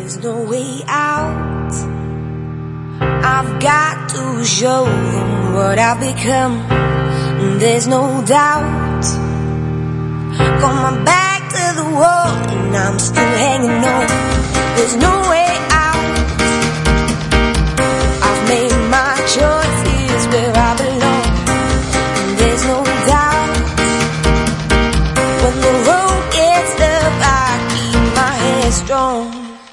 There's no way out. I've got to show them what I've become. There's no doubt. Got my back to the wall and I'm still hanging on. There's no way out. I've made my choice. Here's where I belong.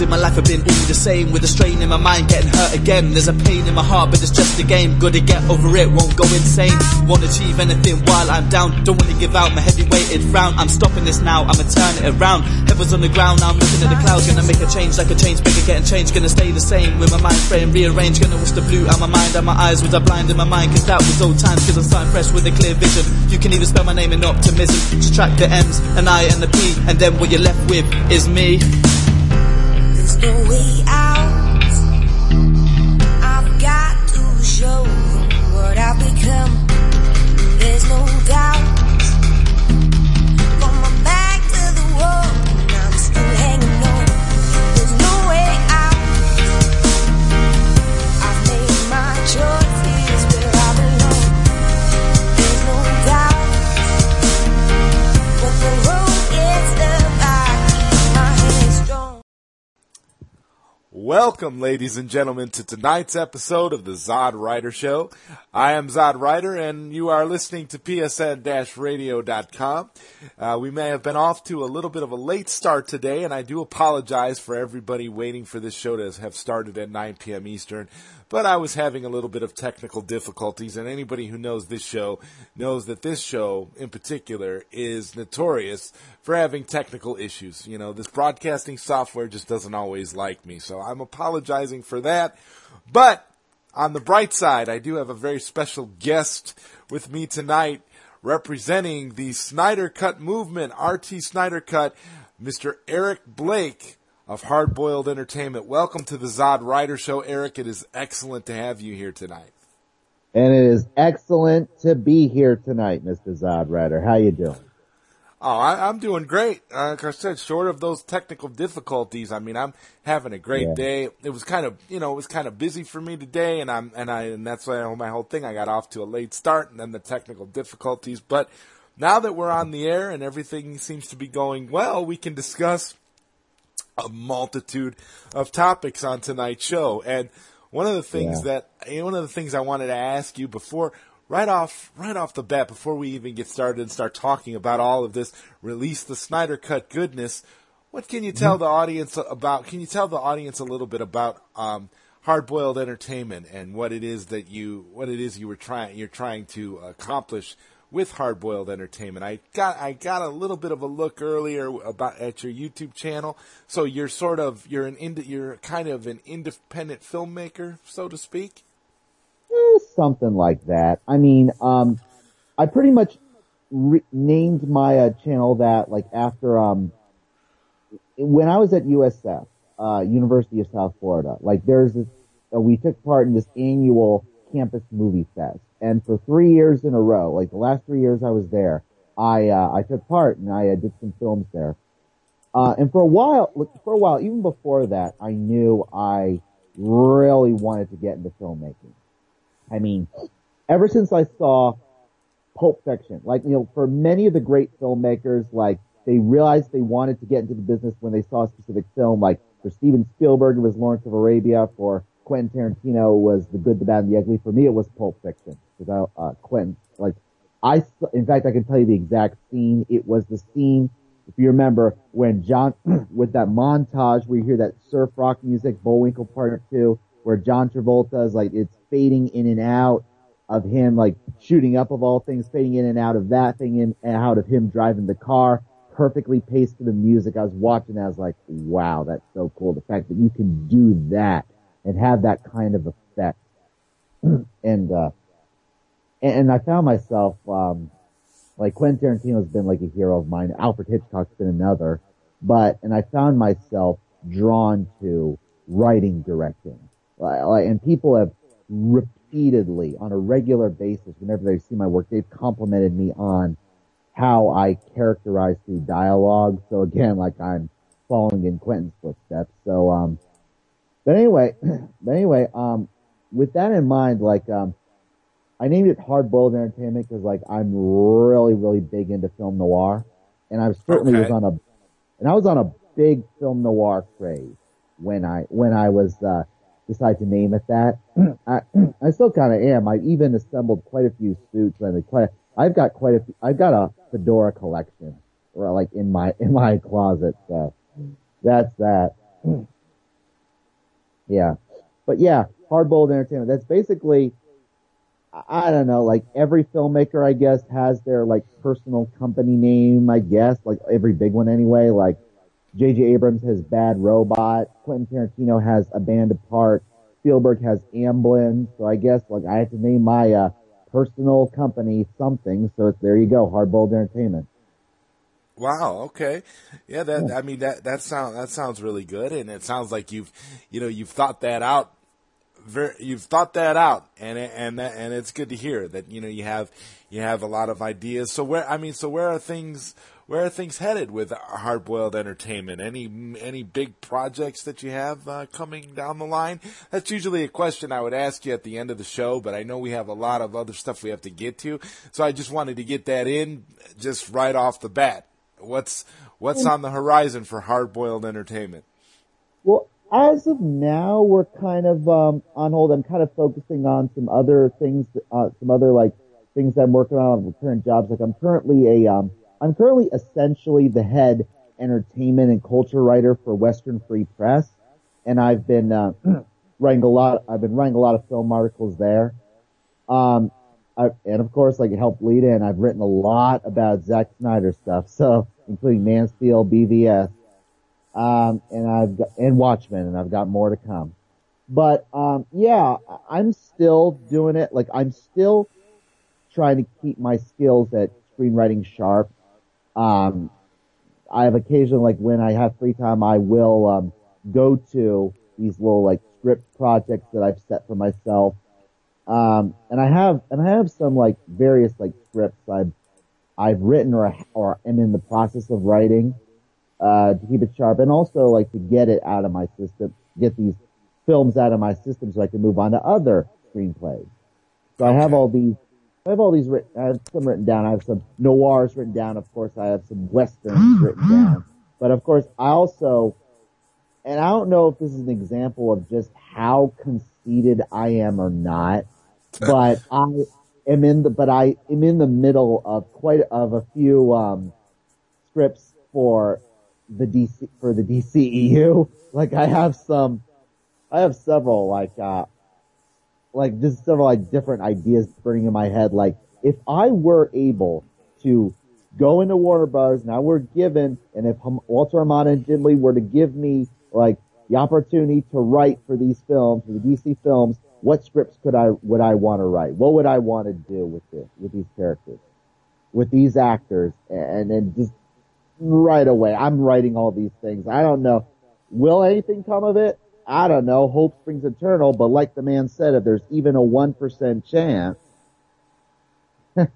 In my life have been all the same With a strain in my mind getting hurt again. There's a pain in my heart but it's just a game. Gotta get over it, won't go insane. Won't achieve anything while I'm down. Don't wanna give out my heavy weighted frown I'm stopping this now, I'ma turn it around. Heaven's on the ground, now I'm looking at the clouds. Gonna make a change like a change maker getting changed. Gonna stay the same with my mind frame rearranged. Gonna wash the blue out my mind and my eyes Was I blind in my mind. Cause that was old times Cause I'm starting fresh with a clear vision. You can even spell my name in optimism. Subtract the M's, and I and a P. And then what you're left with is me No way out. I've got to show them what I've become. There's no doubt. Welcome, ladies and gentlemen, to tonight's episode of the Zod Rider Show. I am Zod Rider, and you are listening to PSN-radio.com. Uh, we may have been off to a little bit of a late start today, and I do apologize for everybody waiting for this show to have started at 9 p.m. Eastern. But I was having a little bit of technical difficulties, and anybody who knows this show knows that this show, in particular, is notorious for having technical issues. You know, this broadcasting software just doesn't always like me, so I'm apologizing for that. But on the bright side, I do have a very special guest with me tonight representing the Snyder Cut movement, RT Snyder Cut, Mr. Eric Blake of Hard Boiled Entertainment. Welcome to the Zod Rider Show, Eric. It is excellent to have you here tonight. And it is excellent to be here tonight, Mr. Zod Rider. How you doing? Oh, I, I'm doing great. Uh, like I said, short of those technical difficulties, I mean, I'm having a great Yeah. day. It was kind of, you know, it was kind of busy for me today, and I'm, and I, and that's why I own my whole thing. I got off to a late start, and then the technical difficulties. But now that we're on the air and everything seems to be going well, we can discuss a multitude of topics on tonight's show. And one of the things Yeah. that one of the things I wanted to ask you before right off right off the bat before we even get started and start talking about all of this release the Snyder cut goodness what can you tell the audience about can you tell the audience a little bit about um, hard boiled entertainment and what it is that you what it is you were trying you're trying to accomplish with hard boiled entertainment. I got I got a little bit of a look earlier about at your YouTube channel. So you're sort of you're an ind- you're kind of an independent filmmaker, so to speak. Eh, something like that. I mean, um, I pretty much re- named my uh, channel that like after um, when I was at USF, uh, University of South Florida. Like there's this, uh, we took part in this annual campus movie fest, and for three years in a row, like the last three years I was there, I uh, I took part and I uh, did some films there. Uh, and for a while, for a while, even before that, I knew I really wanted to get into filmmaking. I mean, ever since I saw Pulp Fiction, like, you know, for many of the great filmmakers, like, they realized they wanted to get into the business when they saw a specific film, like, for Steven Spielberg, it was Lawrence of Arabia, for Quentin Tarantino, was The Good, the Bad, and the Ugly. For me, it was Pulp Fiction, I, uh, Quentin, like, I, in fact, I can tell you the exact scene. It was the scene, if you remember, when John, with that montage where you hear that surf rock music, Bullwinkle Part 2, where John Travolta is like, it's fading in and out of him, like, shooting up of all things, fading in and out of that thing, in and out of him driving the car, perfectly paced to the music. I was watching, that, I was like, wow, that's so cool. The fact that you can do that and have that kind of effect. and, uh, and, and I found myself, um, like Quentin Tarantino's been like a hero of mine. Alfred Hitchcock's been another, but, and I found myself drawn to writing, directing. Like, and people have repeatedly, on a regular basis, whenever they see my work, they've complimented me on how I characterize through dialogue. So again, like I'm following in Quentin's footsteps. So, um, but anyway, but anyway, um, with that in mind, like, um, I named it Hard Boiled Entertainment because like I'm really, really big into film noir, and I certainly Okay. was on a, and I was on a big film noir craze when I when I was uh, decided to name it that. I I still kind of am. I even assembled quite a few suits and quite. I've got quite a. few- I've got a fedora collection, or like in my in my closet. So that's that. Yeah, but yeah, hard boiled entertainment. That's basically. I don't know, like every filmmaker, I guess, has their like personal company name, I guess, like every big one anyway, like J.J. Abrams has Bad Robot. Quentin Tarantino has A Band Apart. Spielberg has Amblin. So I guess like I have to name my uh, personal company something. So it's there you go, Hardboiled Entertainment. Wow. Okay. Yeah. That. I mean that. That sound. That sounds really good, and it sounds like you've, you know, you've thought that out. Very, you've thought that out, and and that, and it's good to hear that you know you have you have a lot of ideas. So where I mean, so where are things where are things headed with Hard Boiled Entertainment? Any any big projects that you have uh, coming down the line? That's usually a question I would ask you at the end of the show, but I know we have a lot of other stuff we have to get to, so I just wanted to get that in just right off the bat. What's what's on the horizon for Hard Boiled Entertainment? Well, as of now, we're kind of um, on hold. I'm kind of focusing on some other things, uh, some other like things I'm working on with current jobs. Like I'm currently a, um, I'm currently essentially the head entertainment and culture writer for Western Free Press, and I've been uh, writing a lot. I've been writing a lot of film articles there. Um, I, and of course, like help lead in, I've written a lot about Zack Snyder stuff, so including Man of BVS, um, and I've got, and Watchmen, and I've got more to come. But um, yeah, I'm still doing it. Like I'm still trying to keep my skills at screenwriting sharp. Um, I have occasionally, like when I have free time, I will um, go to these little like script projects that I've set for myself. Um, and I have, and I have some like various like scripts I've, I've written or, or am in the process of writing, uh, to keep it sharp and also like to get it out of my system, get these films out of my system so I can move on to other screenplays. So I have all these, I have all these written, I have some written down. I have some noirs written down. Of course, I have some westerns written down. But of course, I also, and I don't know if this is an example of just how conceited I am or not, but I am in the, but I am in the middle of quite of a few, um, scripts for the DC, for the DCEU. Like I have some, I have several like, uh, like just several like different ideas burning in my head. Like if I were able to go into Warner Brothers and I were given, and if Walter Hamada and Jim Lee were to give me like the opportunity to write for these films, for the DC films, what scripts could I, would I want to write? What would I want to do with this, with these characters, with these actors? And then just right away, I'm writing all these things. I don't know. Will anything come of it? I don't know. Hope springs eternal, but like the man said, if there's even a 1% chance,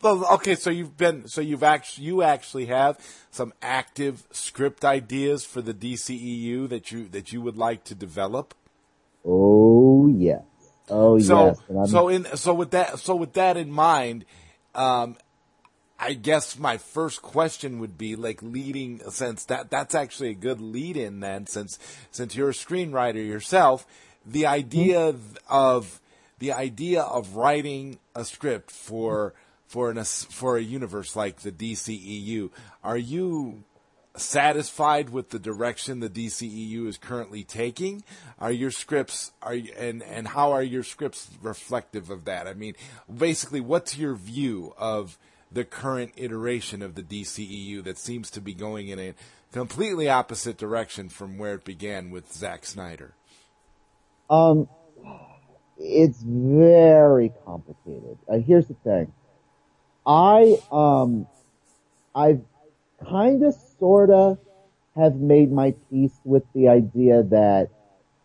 Well, okay, so you've been, so you've actually, you actually have some active script ideas for the DCEU that you that you would like to develop. oh yeah. Oh So, yes. So in, so with that, so with that in mind, um, I guess my first question would be like leading, uh, since that that's actually a good lead in then, since since you're a screenwriter yourself, the idea mm-hmm. of the idea of writing a script for for an for a universe like the DCEU, are you satisfied with the direction the DCEU is currently taking? Are your scripts are and and how are your scripts reflective of that? I mean, basically, what's your view of the current iteration of the DCEU that seems to be going in a completely opposite direction from where it began with Zack Snyder? Um, it's very complicated. Uh, here's the thing. I, um, I've kind of, sort of have made my peace with the idea that,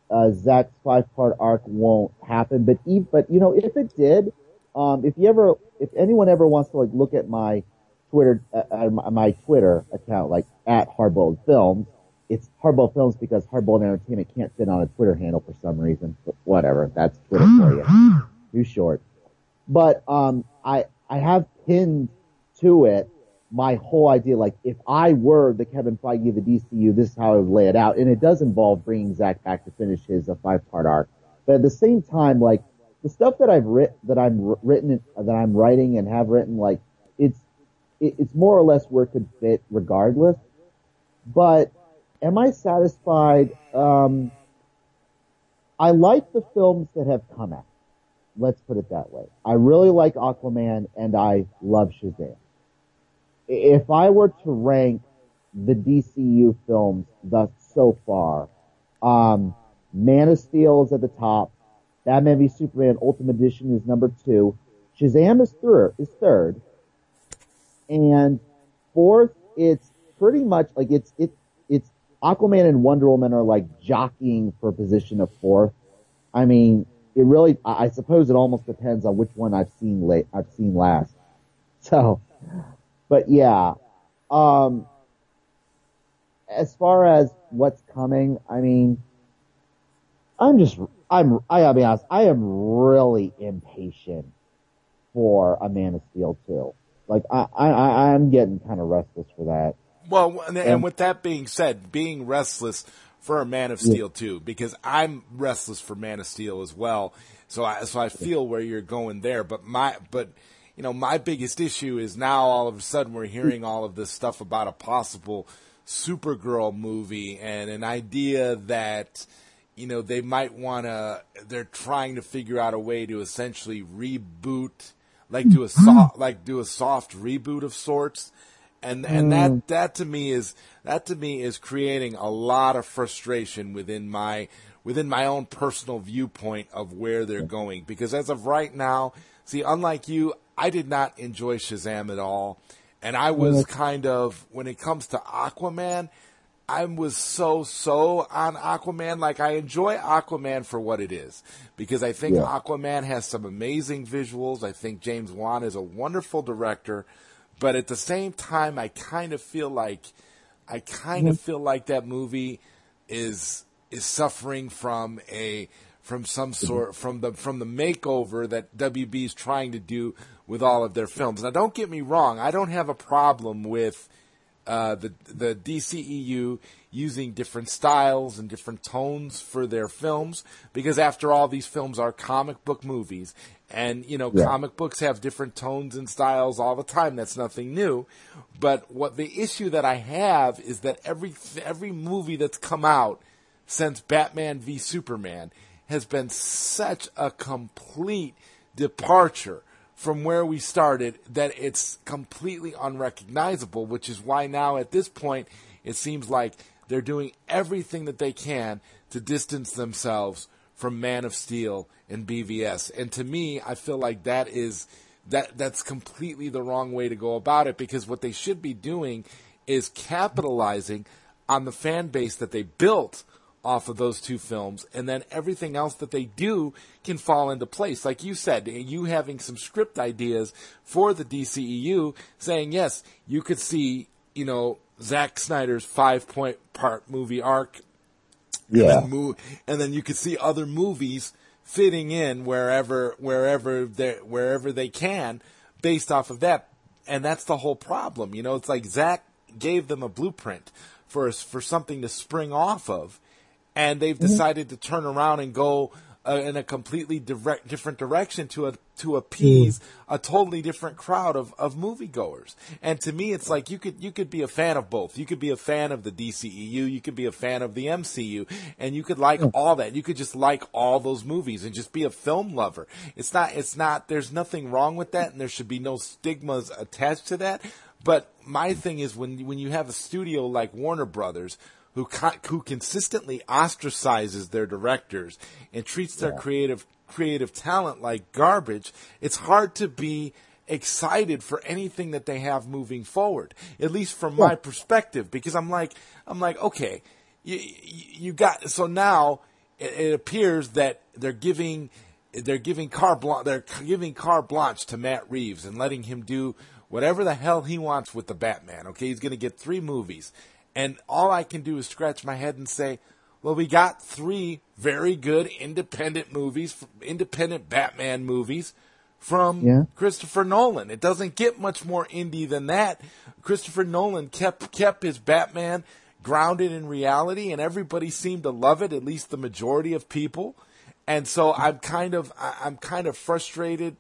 uh, Zack's five part arc won't happen, but even, but you know, if it did, um, if you ever, if anyone ever wants to like look at my Twitter, uh, my Twitter account, like at Hardboiled Films, it's Hardboiled Films because Hardboiled Entertainment can't fit on a Twitter handle for some reason. But whatever, that's Twitter for you. Too short. But um, I I have pinned to it my whole idea. Like if I were the Kevin Feige of the DCU, this is how I would lay it out. And it does involve bringing Zack back to finish his uh, five part arc. But at the same time, like the stuff that I've written, that I'm written, that I'm writing and have written, like it's it, it's more or less where it could fit regardless. But am I satisfied? Um, I like the films that have come out. Let's put it that way. I really like Aquaman and I love Shazam. If I were to rank the DCU films thus so far, um, Man of Steel is at the top. Batman v Superman Ultimate Edition is number two. Shazam is third, is third. And fourth, it's pretty much like it's, it's, it's Aquaman and Wonder Woman are like jockeying for position of fourth. I mean, it really, I suppose it almost depends on which one I've seen late, I've seen last. So, but yeah, um, as far as what's coming, I mean, I'm just, I'm, I gotta be honest, I am really impatient for a Man of Steel 2. Like, I, I, I'm getting kind of restless for that. Well, and, and with that being said, being restless for a Man of Steel yeah. too, because I'm restless for Man of Steel as well. So I, so I feel where you're going there, but my, but, you know, my biggest issue is now all of a sudden we're mm-hmm. hearing all of this stuff about a possible Supergirl movie and an idea that, you know, they might want to, they're trying to figure out a way to essentially reboot, like do a soft, like do a soft reboot of sorts. And, and that, mm. that to me is, that to me is creating a lot of frustration within my, within my own personal viewpoint of where they're going. Because as of right now, see, unlike you, I did not enjoy Shazam at all. And I was kind of, when it comes to Aquaman, I was so so on Aquaman. Like I enjoy Aquaman for what it is because I think yeah. Aquaman has some amazing visuals. I think James Wan is a wonderful director, but at the same time, I kind of feel like I kind of mm-hmm. feel like that movie is is suffering from a from some mm-hmm. sort from the from the makeover that WB is trying to do with all of their films. Now, don't get me wrong; I don't have a problem with uh, the the DCEU using different styles and different tones for their films because after all these films are comic book movies. And you know yeah. comic books have different tones and styles all the time. That's nothing new. But what the issue that I have is that every every movie that's come out since Batman v Superman has been such a complete departure from where we started that it's completely unrecognizable, which is why now at this point it seems like they're doing everything that they can to distance themselves from Man of Steel and BVS. And to me, I feel like that is that that's completely the wrong way to go about it because what they should be doing is capitalizing on the fan base that they built off of those two films, and then everything else that they do can fall into place. Like you said, you having some script ideas for the DCEU, saying yes, you could see, you know, Zack Snyder's five point part movie arc, yeah, and then, move, and then you could see other movies fitting in wherever wherever they wherever they can, based off of that, and that's the whole problem. You know, it's like Zack gave them a blueprint for for something to spring off of and they've mm-hmm. decided to turn around and go uh, in a completely direct, different direction to a, to appease mm. a totally different crowd of, of moviegoers. And to me, it's like you could you could be a fan of both. You could be a fan of the DCEU, you could be a fan of the MCU, and you could like mm. all that. You could just like all those movies and just be a film lover. It's not it's not. There's nothing wrong with that, and there should be no stigmas attached to that. But my thing is when when you have a studio like Warner Brothers who who consistently ostracizes their directors and treats their yeah. creative creative talent like garbage, it's hard to be excited for anything that they have moving forward. At least from yeah. my perspective, because I'm like I'm like okay, you you got so now it, it appears that they're giving they're giving blanche, they're giving carte blanche to Matt Reeves and letting him do whatever the hell he wants with the Batman. Okay, he's going to get three movies, and all I can do is scratch my head and say, well, we got three very good independent movies, independent Batman movies from Yeah. Christopher Nolan. It doesn't get much more indie than that. Christopher Nolan kept kept his Batman grounded in reality, and everybody seemed to love it. At least the majority of people. And so I'm kind of I'm kind of frustrated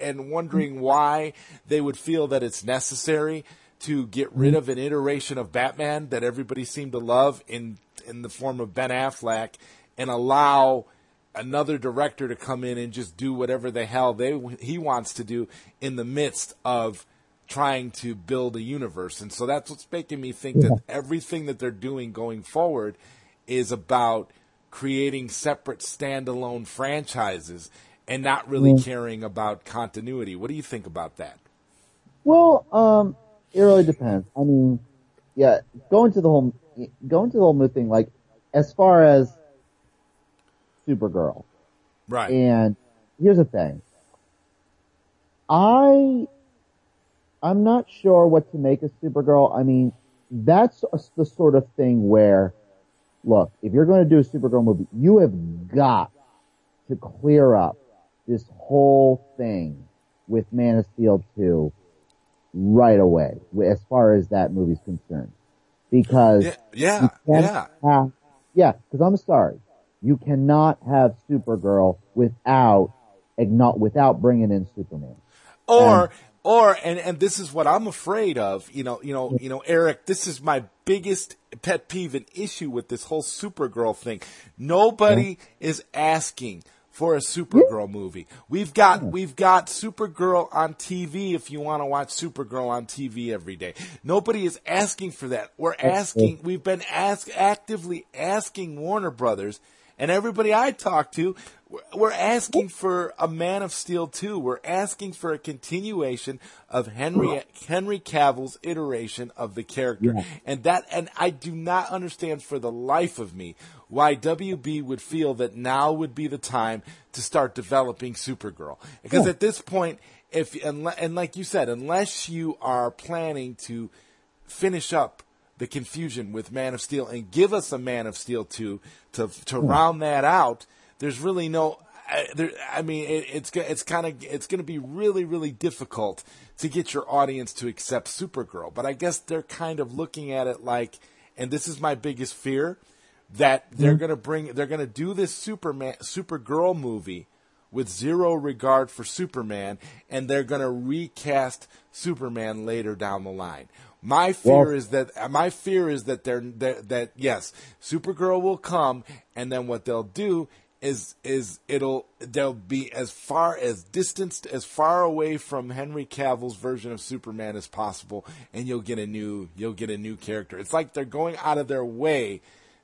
and wondering why they would feel that it's necessary to get rid of an iteration of Batman that everybody seemed to love in in the form of Ben Affleck and allow another director to come in and just do whatever the hell they he wants to do in the midst of trying to build a universe. And so that's what's making me think that everything that they're doing going forward is about creating separate standalone franchises and not really caring about continuity. What do you think about that? Well, um, it really depends. I mean, yeah, going to the whole, going to the whole mood thing, like, as far as Supergirl, Right. and here's the thing. I, I'm not sure what to make of Supergirl. I mean, that's a- the sort of thing where, look, if you're going to do a Supergirl movie, you have got to clear up this whole thing with Man of Steel 2 right away, as far as that movie's concerned. Because yeah, yeah, yeah. yeah, because I'm sorry, you cannot have Supergirl without without bringing in Superman. Or or and and this is what I'm afraid of. You know, you know, you know, Eric. This is my biggest pet peeve and issue with this whole Supergirl thing. Nobody is asking for a Supergirl movie. We've got we've got Supergirl on TV if you want to watch Supergirl on TV every day. Nobody is asking for that. We're asking we've been ask actively asking Warner Brothers and everybody I talk to we're- asking for a Man of Steel 2. We're asking for a continuation of Henry Henry Cavill's iteration of the character. And that and I do not understand for the life of me why WB would feel that now would be the time to start developing Supergirl. Because at this point if and, and like you said unless you are planning to finish up the confusion with Man of Steel and give us a Man of Steel 2 to to round that out, there's really no. I, there, I mean, it, it's it's kind of it's going to be really really difficult to get your audience to accept Supergirl. But I guess they're kind of looking at it like, and this is my biggest fear, that they're mm-hmm. going to bring they're going to do this Superman Supergirl movie with zero regard for Superman, and they're going to recast Superman later down the line. My fear Well- is that uh, my fear is that they're, that that yes, Supergirl will come, and then what they'll do is is it'll they'll be as far as distanced as far away from Henry Cavill's version of Superman as possible, and you'll get a new you'll get a new character. It's like they're going out of their way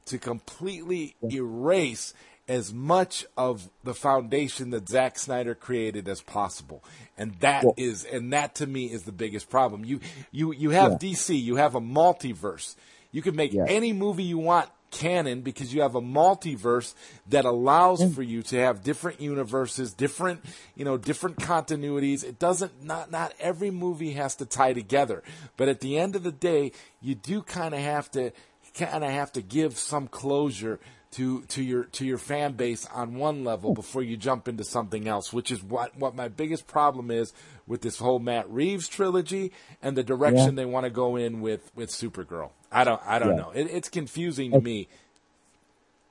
to completely erase as much of the foundation that Zack Snyder created as possible. And that is, and that to me is the biggest problem. You, you, you have Yeah. DC, you have a multiverse. You can make Yeah. any movie you want canon because you have a multiverse that allows for you to have different universes, different, you know, different continuities. It doesn't, not, not every movie has to tie together. But at the end of the day, you do kind of have to, kind of have to give some closure to to your to your fan base on one level before you jump into something else, which is what what my biggest problem is with this whole Matt Reeves trilogy and the direction Yeah. they want to go in with with Supergirl. I don't I don't Yeah. know. It, it's confusing to me.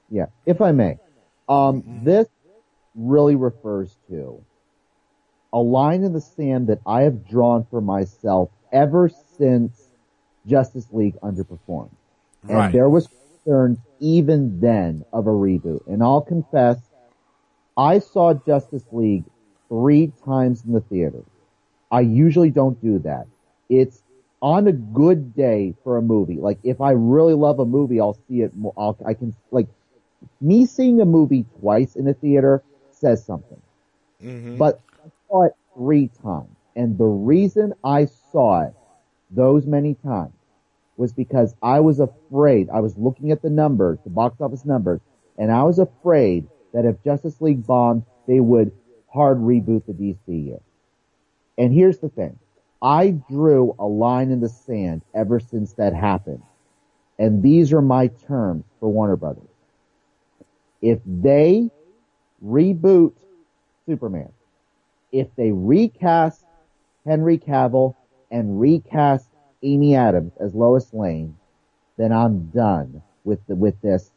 Yeah, if I may. Um, this really refers to a line in the sand that I have drawn for myself ever since Justice League underperformed. And Right. there was concerns even then of a reboot. And I'll confess, I saw Justice League three times in the theater. I usually don't do that. It's on a good day for a movie. Like if I really love a movie, I'll see it. More, I'll, I can like me seeing a movie twice in a theater says something. Mm-hmm. But I saw it three times, and the reason I saw it those many times was because I was afraid. I was looking at the numbers, the box office numbers, and I was afraid that if Justice League bombed, they would hard reboot the DCU. And here's the thing. I drew a line in the sand ever since that happened. And these are my terms for Warner Brothers. If they reboot Superman, if they recast Henry Cavill and recast Amy Adams as Lois Lane, then I'm done with the, with this,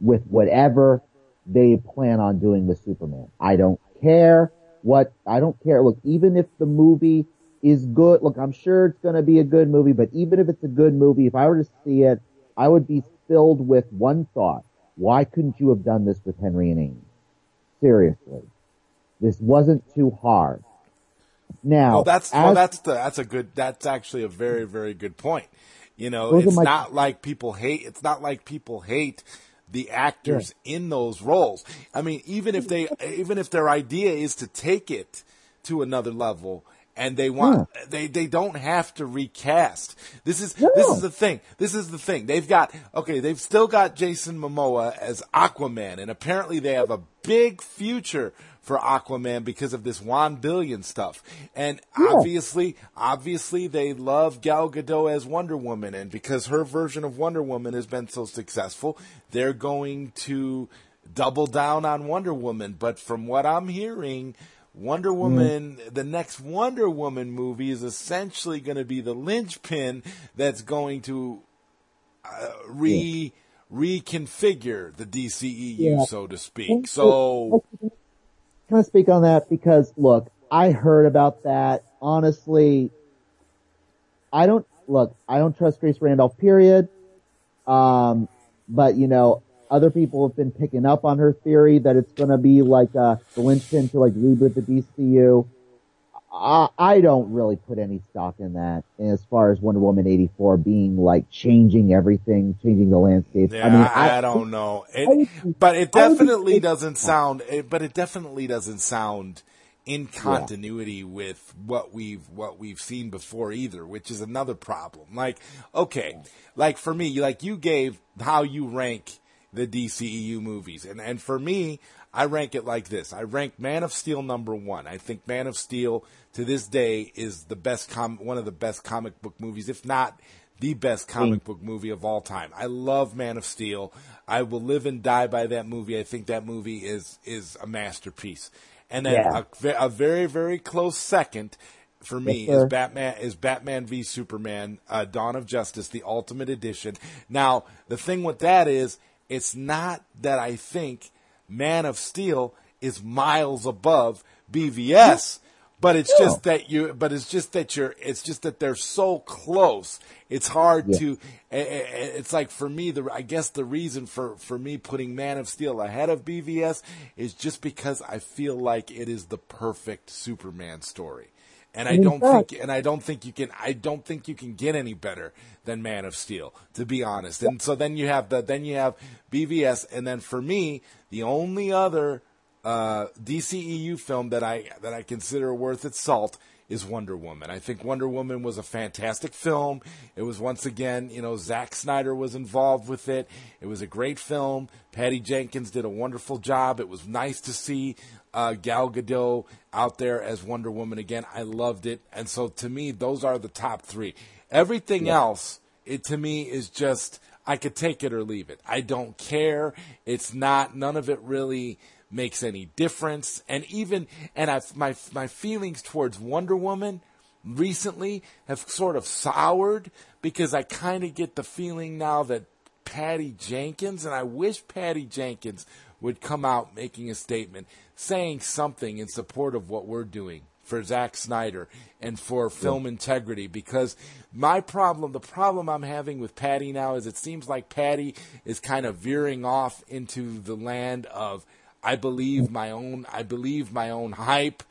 with whatever they plan on doing with Superman. I don't care what, I don't care. Look, even if the movie is good, look, I'm sure it's going to be a good movie, but even if it's a good movie, if I were to see it, I would be filled with one thought. Why couldn't you have done this with Henry and Amy? Seriously. This wasn't too hard. Now, Well, that's well, that's the that's a good that's actually a very very good point. You know, it's my- not like people hate. It's not like people hate the actors in those roles. I mean, even if they even if their idea is to take it to another level and they want they they don't have to recast. This is this is the thing. This is the thing. They've got okay, they've still got Jason Momoa as Aquaman and apparently they have a big future for Aquaman because of this Juan Billion stuff. And obviously, obviously they love Gal Gadot as Wonder Woman and because her version of Wonder Woman has been so successful, they're going to double down on Wonder Woman. But from what I'm hearing, Wonder Woman, the next Wonder Woman movie is essentially going to be the linchpin that's going to uh, re reconfigure the DCEU, Yeah. so to speak. So Can I speak on that? Because look, I heard about that. Honestly, I don't, look, I don't trust Grace Randolph, period. Um, but you know, other people have been picking up on her theory that it's gonna be like, uh, linchpin to like reboot the DCU. I, I don't really put any stock in that as far as Wonder Woman 84 being like changing everything, changing the landscape. Yeah, I mean, I, I, don't know. It, but it I would be definitely doesn't sound. It, but it definitely doesn't sound in continuity with what we've what we've seen before either, which is another problem. Like, okay, like for me, like you gave how you rank the DCEU movies, and and for me, I rank it like this. I rank Man of Steel number one. I think Man of Steel to this day is the best com one of the best comic book movies, if not the best comic book movie of all time. I love Man of Steel. I will live and die by that movie. I think that movie is is a masterpiece. And then Yeah. a, a very very close second for me Yes, is Batman is Batman v Superman: uh, Dawn of Justice, the Ultimate Edition. Now the thing with that is, it's not that I think Man of Steel is miles above BVS. But it's No. just that you. But it's just that you're. It's just that they're so close. It's hard Yeah. to. It's like for me. The I guess the reason for for me putting Man of Steel ahead of BVS is just because I feel like it is the perfect Superman story, and I don't think. And I don't think you can. I don't think you can get any better than Man of Steel, to be honest. And so then you have the. Then you have BVS, and then for me, the only other uh, DCEU film that I that I consider worth its salt is Wonder Woman. I think Wonder Woman was a fantastic film. It was once again, you know, Zack Snyder was involved with it. It was a great film. Patty Jenkins did a wonderful job. It was nice to see uh, Gal Gadot out there as Wonder Woman again. I loved it, and so to me, those are the top three. Everything else, it to me is just I could take it or leave it. I don't care. It's not none of it really makes any difference. And even and I my my feelings towards Wonder Woman recently have sort of soured because I kind of get the feeling now that Patty Jenkins and I wish Patty Jenkins would come out making a statement saying something in support of what we're doing for Zack Snyder and for film integrity because my problem, the problem I'm having with Patty now is it seems like Patty is kind of veering off into the land of I believe my own, I believe my own hype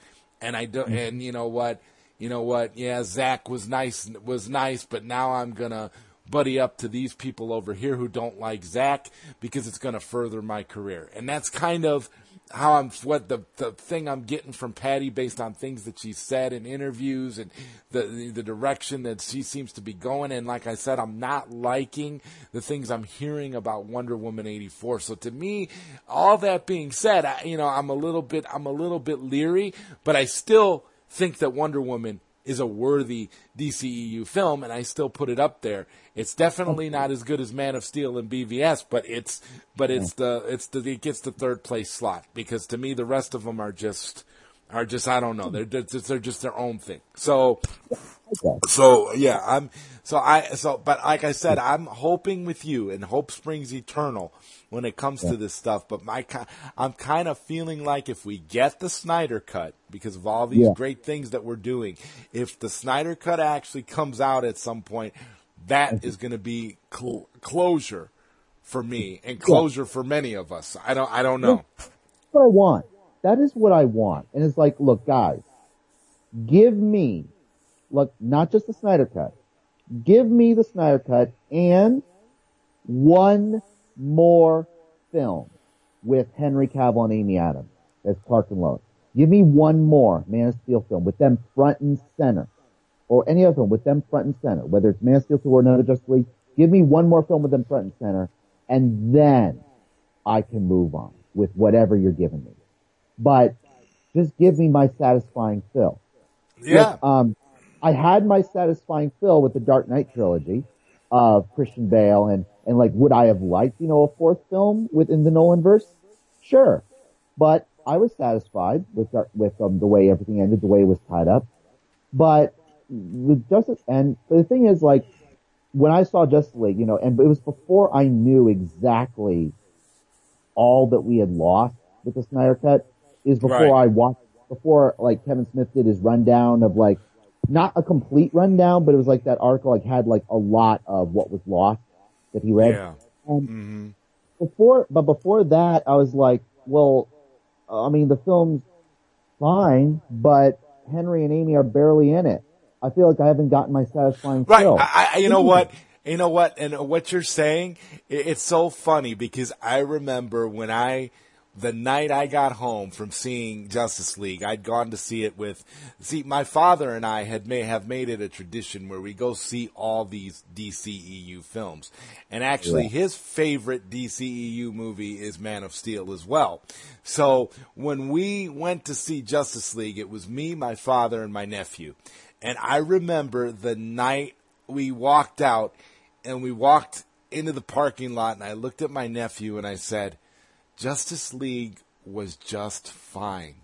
and I don't. and you know what, you know what, yeah, Zack was nice, was nice, but now I'm gonna buddy up to these people over here who don't like Zack because it's gonna further my career. And that's kind of, how I'm what the the thing I'm getting from Patty based on things that she said in interviews and the the direction that she seems to be going and like I said I'm not liking the things I'm hearing about Wonder Woman 84 so to me all that being said I, you know I'm a little bit I'm a little bit leery but I still think that Wonder Woman is a worthy DCEU film, and I still put it up there. It's definitely not as good as Man of Steel and BVS, but it's but hmm. it's the it's the it gets the third place slot because to me the rest of them are just are just I don't know hmm. they're they're just, their own thing. So so yeah, I'm so I so but like I said, I'm hoping with you, and hope springs eternal when it comes to this stuff. But my I'm kind of feeling like if we get the Snyder cut because of all these Yeah. great things that we're doing, if the Snyder cut actually comes out at some point, that mm-hmm. is going to be cl- closure for me and closure for many of us. I don't I don't know. That's what I want. That is what I want. And it's like, look, guys, give me, look, not just the Snyder cut. Give me the Snyder cut and one more film with Henry Cavill and Amy Adams as Clark and Lois. Give me one more Man of Steel film with them front and center. Or any other film with them front and center, whether it's Man of Steel 2 or another Justice League. Give me one more film with them front and center, and then I can move on with whatever you're giving me. But just give me my satisfying fill. Yeah. Look, um, I had my satisfying fill with the Dark Knight trilogy of Christian Bale and, and like, would I have liked, you know, a fourth film within the Nolan verse? Sure. But I was satisfied with, with, um, the way everything ended, the way it was tied up. But with Justice, and the thing is like, when I saw Justice League, you know, and it was before I knew exactly all that we had lost with the Snyder Cut, is before Right. I watched, before like Kevin Smith did his rundown of like, not a complete rundown, but it was like that article like had like a lot of what was lost that he read. Yeah. And mm-hmm. before, but before that, I was like, well, I mean, the film's fine, but Henry and Amy are barely in it. I feel like I haven't gotten my satisfying Right. fill. I, I, you know what? You know what? And what you're saying, it, it's so funny because I remember when I, the night I got home from seeing Justice League, I'd gone to see it with, see, my father and I had may have made it a tradition where we go see all these DCEU films. And actually Yeah. his favorite DCEU movie is Man of Steel as well. So when we went to see Justice League, it was me, my father, and my nephew. And I remember the night we walked out and we walked into the parking lot and I looked at my nephew and I said, Justice League was just fine.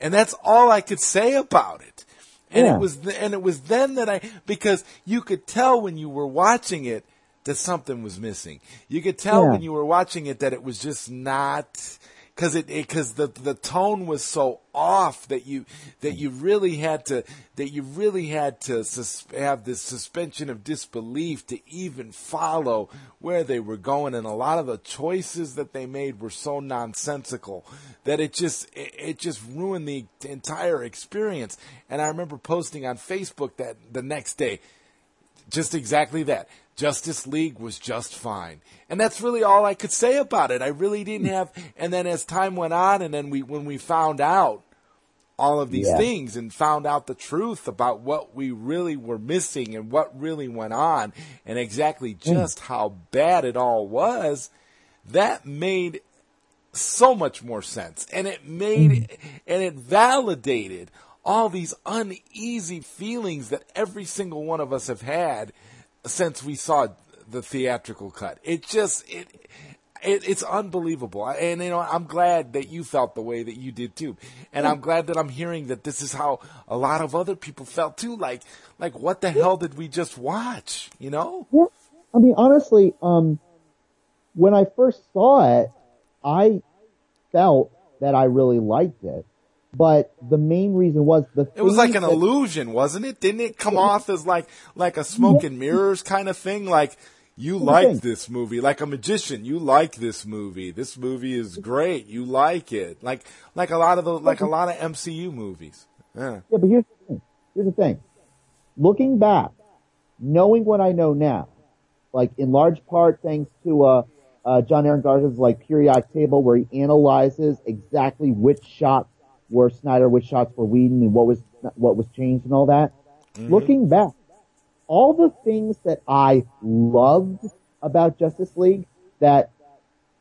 And that's all I could say about it. And Yeah. it was, th- and it was then that I, because you could tell when you were watching it that something was missing. You could tell Yeah. when you were watching it that it was just not, cause it, it cause the, the tone was so off that you, that you really had to, that you really had to sus- have this suspension of disbelief to even follow where they were going. And a lot of the choices that they made were so nonsensical that it just, it, it just ruined the entire experience. And I remember posting on Facebook that the next day, just exactly that. Justice League was just fine. And that's really all I could say about it. I really didn't have, and then as time went on and then we, when we found out all of these Yeah. things and found out the truth about what we really were missing and what really went on and exactly hmm. just how bad it all was, that made so much more sense. And it made, hmm. and it validated all these uneasy feelings that every single one of us have had since we saw the theatrical cut. It just, it, it, it's unbelievable. And, you know, I'm glad that you felt the way that you did too. And I'm glad that I'm hearing that this is how a lot of other people felt too. Like, like what the hell did we just watch? You know? Yeah. I mean, honestly, um, when I first saw it, I felt that I really liked it. But the main reason was the It was like an that- illusion, wasn't it? Didn't it come off as like like a smoke and mirrors kind of thing? Like you like this movie, like a magician. You like this movie. This movie is great. You like it. Like like a lot of the like a lot of MCU movies. Yeah. Yeah, but here's the thing. Here's the thing. Looking back, knowing what I know now, like in large part thanks to uh uh, John Aaron Garza's like periodic table where he analyzes exactly which shots were Snyder, which shots were Whedon, and what was what was changed and all that. Mm-hmm. Looking back, all the things that I loved about Justice League that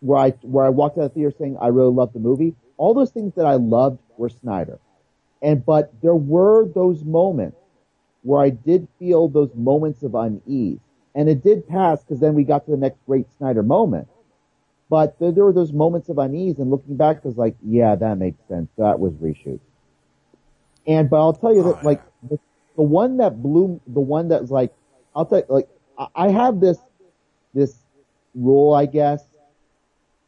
where I where I walked out of the theater saying I really loved the movie, all those things that I loved were Snyder. And but there were those moments where I did feel those moments of unease. And it did pass because then we got to the next great Snyder moment. But there, there were those moments of unease and looking back I was like, yeah, that makes sense. That was reshoot. And, but I'll tell you that, Oh, like, the, the one that blew, the one that was like, I'll tell you, like, I, I have this, this rule, I guess,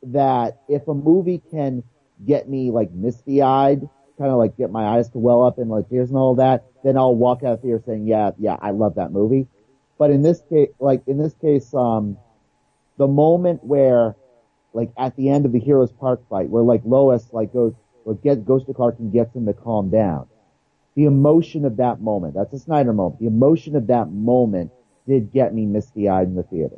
that if a movie can get me like misty eyed, kind of like get my eyes to well up and like tears and all that, then I'll walk out of there saying, yeah, yeah, I love that movie. But in this case, like in this case, um, the moment where, like at the end of the Heroes Park fight, where like Lois like goes, or get goes to Clark and gets him to calm down. The emotion of that moment, that's a Snyder moment. The emotion of that moment did get me misty eyed in the theater.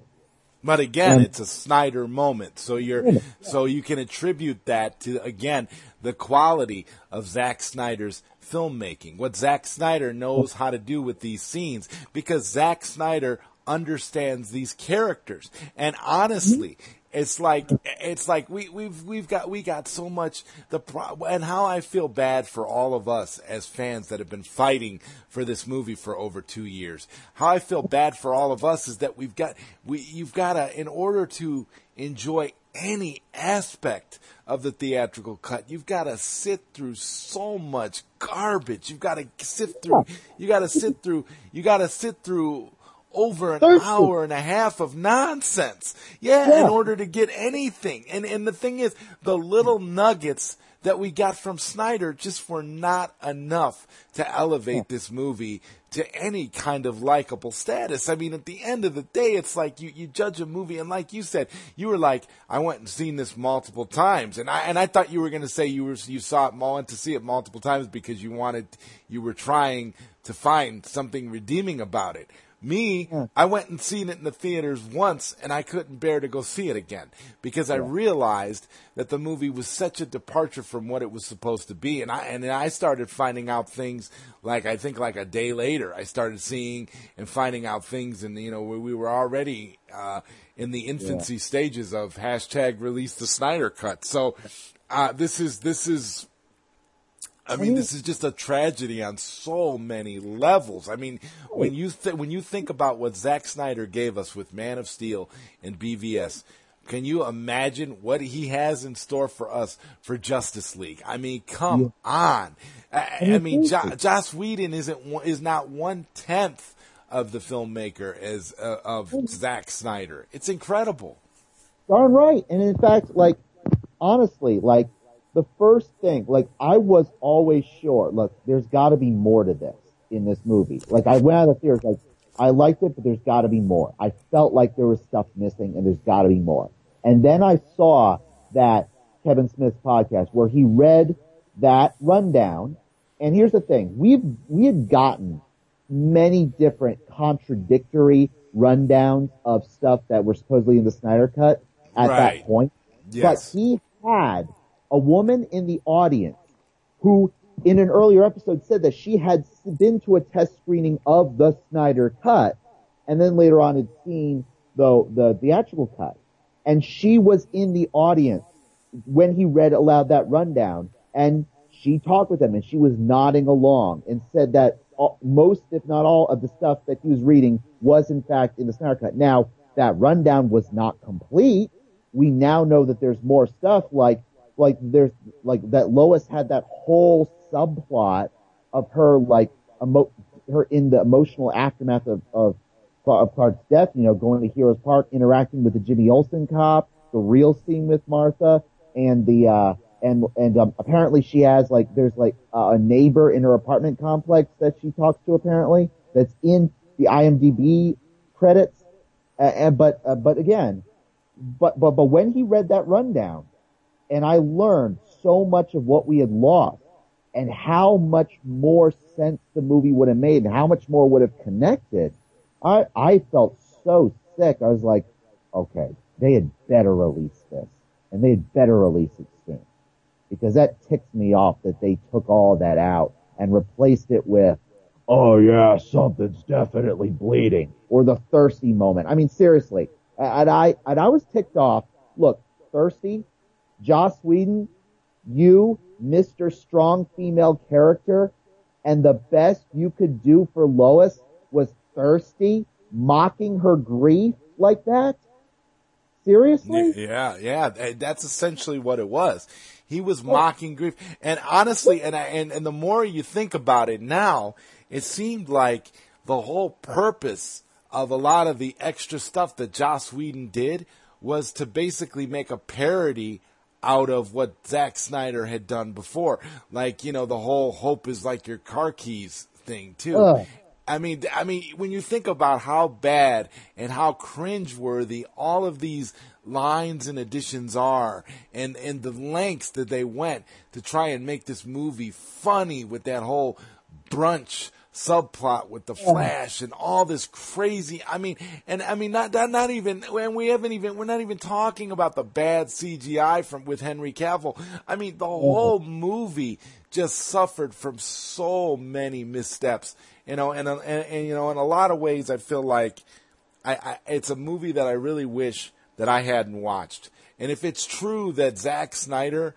But again, And- it's a Snyder moment, so you're so you can attribute that to again the quality of Zack Snyder's filmmaking. What Zack Snyder knows how to do with these scenes, because Zack Snyder understands these characters. And honestly, mm-hmm. It's like it's like we we've we've got we got so much the pro- and how I feel bad for all of us as fans that have been fighting for this movie for over 2 years. How I feel bad for all of us is that we've got we you've got to in order to enjoy any aspect of the theatrical cut, you've got to sit through so much garbage. You've got to sift through you got to sit through you got to sit through over an Thirsty. hour and a half of nonsense. Yeah, Yeah. in order to get anything. And and the thing is, the little nuggets that we got from Snyder just were not enough to elevate this movie to any kind of likable status. I mean, at the end of the day, it's like you, you judge a movie, and like you said, you were like, I went and seen this multiple times, and I and I thought you were going to say you were you saw it, went to see it multiple times because you wanted, you were trying to find something redeeming about it. Me, I went and seen it in the theaters once and I couldn't bear to go see it again because I realized that the movie was such a departure from what it was supposed to be. And I, and I started finding out things like, I think like a day later, I started seeing and finding out things and, you know, where we were already, uh, in the infancy stages of hashtag release the Snyder cut. So, uh, this is, this is, I mean, this is just a tragedy on so many levels. I mean, when you th- when you think about what Zack Snyder gave us with Man of Steel and BVS, can you imagine what he has in store for us for Justice League? I mean, come on. I, I mean, jo- Joss Whedon isn't is not one tenth of the filmmaker as uh, of Zack Snyder. It's incredible. Darn right. And in fact, like, honestly, like, the first thing, like, I was always sure, look, there's gotta be more to this in this movie. Like, I went out of the theater, like, I liked it, but there's gotta be more. I felt like there was stuff missing and there's gotta be more. And then I saw that Kevin Smith podcast where he read that rundown. And here's the thing, we've, we had gotten many different contradictory rundowns of stuff that were supposedly in the Snyder cut at Right. that point. Yes. But he had a woman in the audience who in an earlier episode said that she had been to a test screening of the Snyder cut and then later on had seen the, the theatrical cut. And she was in the audience when he read aloud that rundown and she talked with him and she was nodding along and said that most, if not all, of the stuff that he was reading was in fact in the Snyder Cut. Now, that rundown was not complete. We now know that there's more stuff like, like there's, like that Lois had that whole subplot of her like, emo- her in the emotional aftermath of, of, of Clark's death, you know, going to Heroes Park, interacting with the Jimmy Olsen cop, the real scene with Martha, and the, uh, and, and, um, apparently she has like, there's like uh, a neighbor in her apartment complex that she talks to apparently, that's in the IMDb credits. Uh, and, but, uh, but again, but, but, but when he read that rundown, and I learned so much of what we had lost, and how much more sense the movie would have made, and how much more would have connected, I, I felt so sick. I was like, okay, they had better release this and they had better release it soon because that ticks me off that they took all that out and replaced it with, oh yeah, something's definitely bleeding or the thirsty moment. I mean, seriously, and I, and I was ticked off. Look, thirsty, Joss Whedon, you, Mr. Strong female character, and the best you could do for Lois was thirsty, mocking her grief like that? Seriously? Yeah, yeah, that's essentially what it was. He was mocking grief. And honestly, and, I, and, and the more you think about it now, it seemed like the whole purpose of a lot of the extra stuff that Joss Whedon did was to basically make a parody out of what Zack Snyder had done before. Like, you know, the whole hope is like your car keys thing too. Ugh. I mean, I mean, when you think about how bad and how cringeworthy all of these lines and additions are, and and the lengths that they went to try and make this movie funny with that whole brunch subplot with the Flash and all this crazy. I mean, and I mean, not not, not even, and we haven't even, we're not even talking about the bad CGI from with Henry Cavill. I mean, the whole movie just suffered from so many missteps you know, and, and, and you know, in a lot of ways, I feel like I, I, it's a movie that I really wish that I hadn't watched. And if it's true that Zack Snyder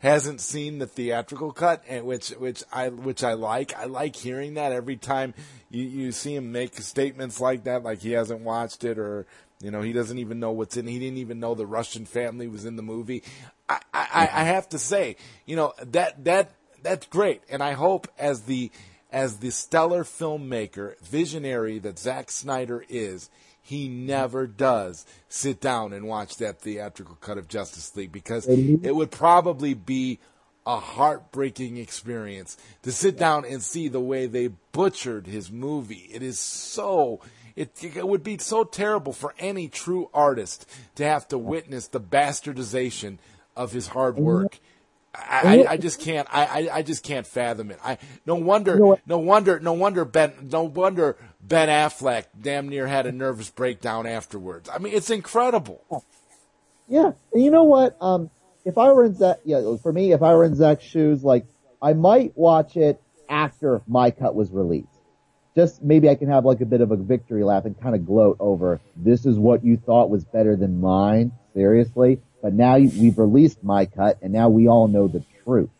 hasn't seen the theatrical cut, and which which I which I like, I like hearing that every time you, you see him make statements like that, like he hasn't watched it or you know he doesn't even know what's in. He didn't even know the Russian family was in the movie. I, I, I have to say, you know that that that's great, and I hope as the as the stellar filmmaker, visionary that Zack Snyder is, he never does sit down and watch that theatrical cut of Justice League because it would probably be a heartbreaking experience to sit down and see the way they butchered his movie. It is so it, it, would be so terrible for any true artist to have to witness the bastardization of his hard work. I, I, I, just can't. I, I, just can't fathom it. I no wonder. No wonder. No wonder Ben. No wonder Ben Affleck damn near had a nervous breakdown afterwards. I mean, it's incredible. Yeah, and you know what? Um, if I were in Zack, yeah, for me, if I were in Zack's shoes, like I might watch it after my cut was released. Just maybe I can have like a bit of a victory lap and kind of gloat over this is what you thought was better than mine. Seriously, but now we've released my cut, and now we all know the truth.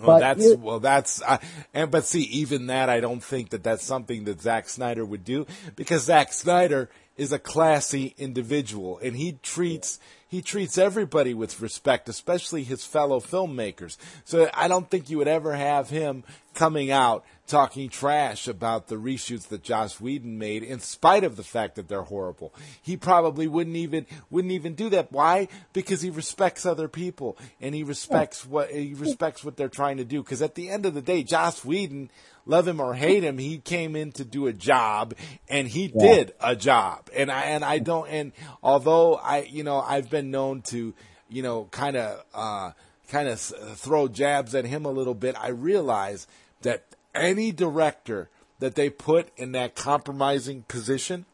Well, but that's it, well, that's uh, and but see, even that, I don't think that that's something that Zack Snyder would do because Zack Snyder is a classy individual, and he treats he treats everybody with respect, especially his fellow filmmakers. So I don't think you would ever have him coming out talking trash about the reshoots that Joss Whedon made, in spite of the fact that they're horrible. He probably wouldn't even wouldn't even do that. Why? Because he respects other people and he respects what he respects what they're trying to do. Because at the end of the day, Joss Whedon, love him or hate him, he came in to do a job and he yeah. did a job. And I and I don't. And although I, you know, I've been known to, you know, kind of. uh kind of throw jabs at him a little bit, I realize that any director that they put in that compromising position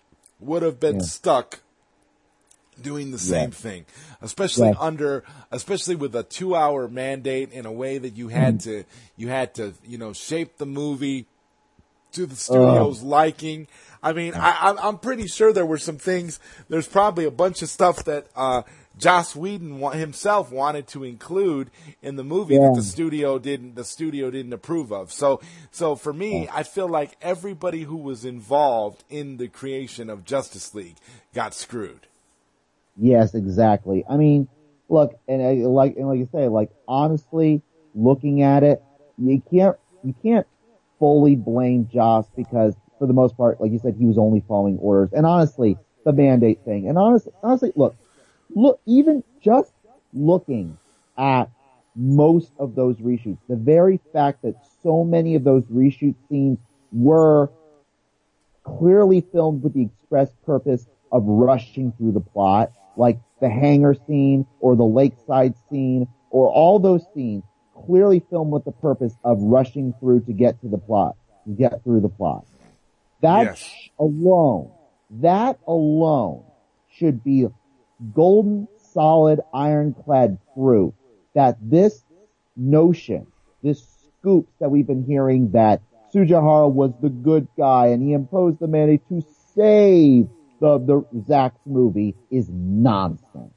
would have been yeah. stuck doing the same yeah. thing, especially yeah. under, especially with a two-hour mandate in a way that you had mm. to, you had to, you know, shape the movie to the studio's uh. liking. I mean, I, I'm pretty sure there were some things. There's probably a bunch of stuff that uh, Joss Whedon himself wanted to include in the movie yeah. that the studio didn't the studio didn't approve of. So so for me, I feel like everybody who was involved in the creation of Justice League got screwed. Yes, exactly. I mean, look, and I, like and like you say, like honestly, looking at it, you can't you can't fully blame Joss because for the most part, like you said, he was only following orders. And honestly, the mandate thing. And honestly, honestly, look, look, even just looking at most of those reshoots, the very fact that so many of those reshoot scenes were clearly filmed with the express purpose of rushing through the plot, like the hangar scene or the lakeside scene or all those scenes clearly filmed with the purpose of rushing through to get to the plot, to get through the plot. That yes. alone, that alone should be golden, solid, ironclad proof that this notion, this scoops that we've been hearing that Tsujihara was the good guy and he imposed the mandate to save the, the Zack's movie is nonsense.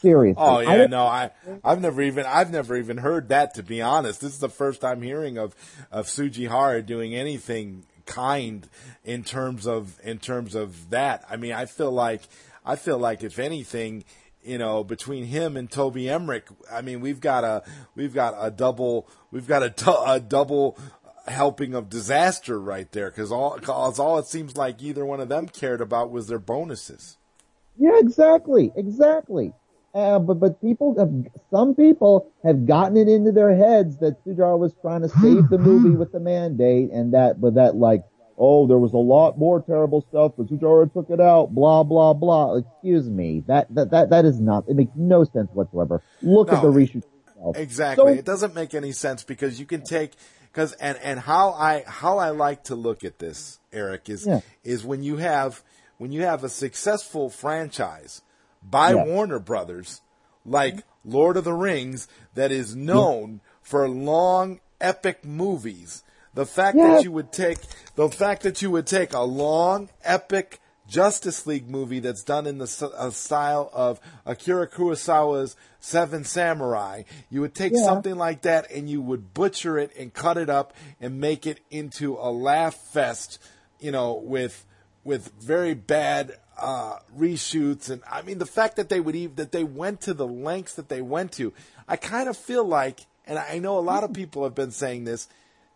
Seriously. Oh yeah, don't- no, I I've never even I've never even heard that to be honest. This is the first I'm hearing of of Tsujihara doing anything kind in terms of in terms of that. I mean, I feel like I feel like if anything, you know, between him and Toby Emmerich, I mean, we've got a we've got a double we've got a, du- a double helping of disaster right there because all cause all it seems like either one of them cared about was their bonuses. Yeah, exactly, exactly. Uh, but but people have some people have gotten it into their heads that Tsujihara was trying to save the movie with the mandate, and that but that like oh there was a lot more terrible stuff, but Tsujihara took it out. Blah blah blah. Excuse me, that that that that is not. It makes no sense whatsoever. Look at the reshoot. itself. Exactly. So- it doesn't make any sense because you can take because and and how I how I like to look at this, Eric, is Yeah. is when you have when you have a successful franchise by Yeah. Warner Brothers, like mm-hmm. Lord of the Rings, that is known for long epic movies. The fact Yeah. that you would take the fact that you would take a long epic Justice League movie that's done in the uh, style of Akira Kurosawa's Seven Samurai. You would take Yeah. something like that and you would butcher it and cut it up and make it into a laugh fest, you know, with with very bad uh, reshoots and I mean the fact that they would even that they went to the lengths that they went to. I kind of feel like, and I know a lot of people have been saying this,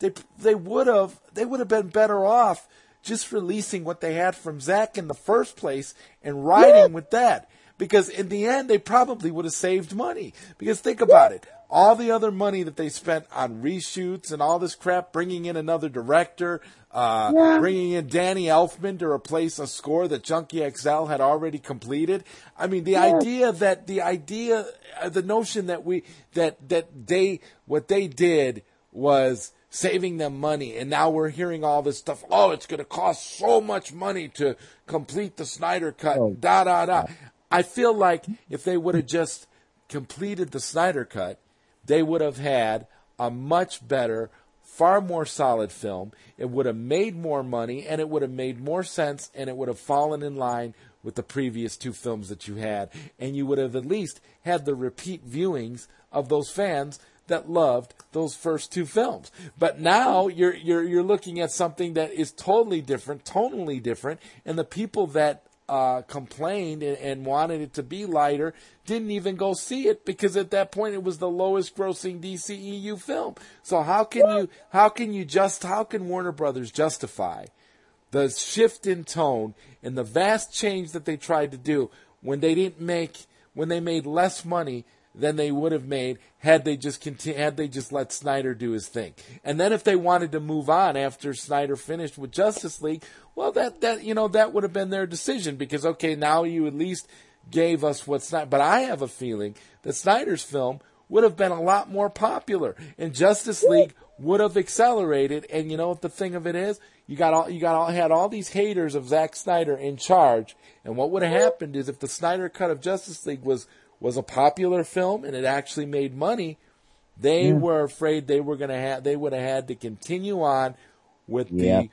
they they would have they would have been better off just releasing what they had from Zack in the first place and riding with that. Because in the end, they probably would have saved money. Because think about it. All the other money that they spent on reshoots and all this crap, bringing in another director, uh, Yeah. bringing in Danny Elfman to replace a score that Junkie XL had already completed. I mean, the idea that the idea, uh, the notion that we that that they what they did was saving them money, and now we're hearing all this stuff. Oh, it's going to cost so much money to complete the Snyder cut. Oh. Da da da. I feel like if they would have just completed the Snyder cut, they would have had a much better, far more solid film. It would have made more money and it would have made more sense and it would have fallen in line with the previous two films that you had. And you would have at least had the repeat viewings of those fans that loved those first two films. But now you're you're you're looking at something that is totally different, tonally different, and the people that uh, complained and, and wanted it to be lighter didn't even go see it because at that point it was the lowest grossing DCEU film. So how can you how can you just how can Warner Brothers justify the shift in tone and the vast change that they tried to do when they didn't make when they made less money than they would have made had they just continue, had they just let Snyder do his thing. And then if they wanted to move on after Snyder finished with Justice League, well that that you know that would have been their decision because okay, now you at least gave us what's not but I have a feeling that Snyder's film would have been a lot more popular and Justice League would have accelerated. And you know what the thing of it is? You got all you got all had all these haters of Zack Snyder in charge. And what would have happened is if the Snyder cut of Justice League was was a popular film and it actually made money they were afraid they were to have they would have had to continue on with Yeah. the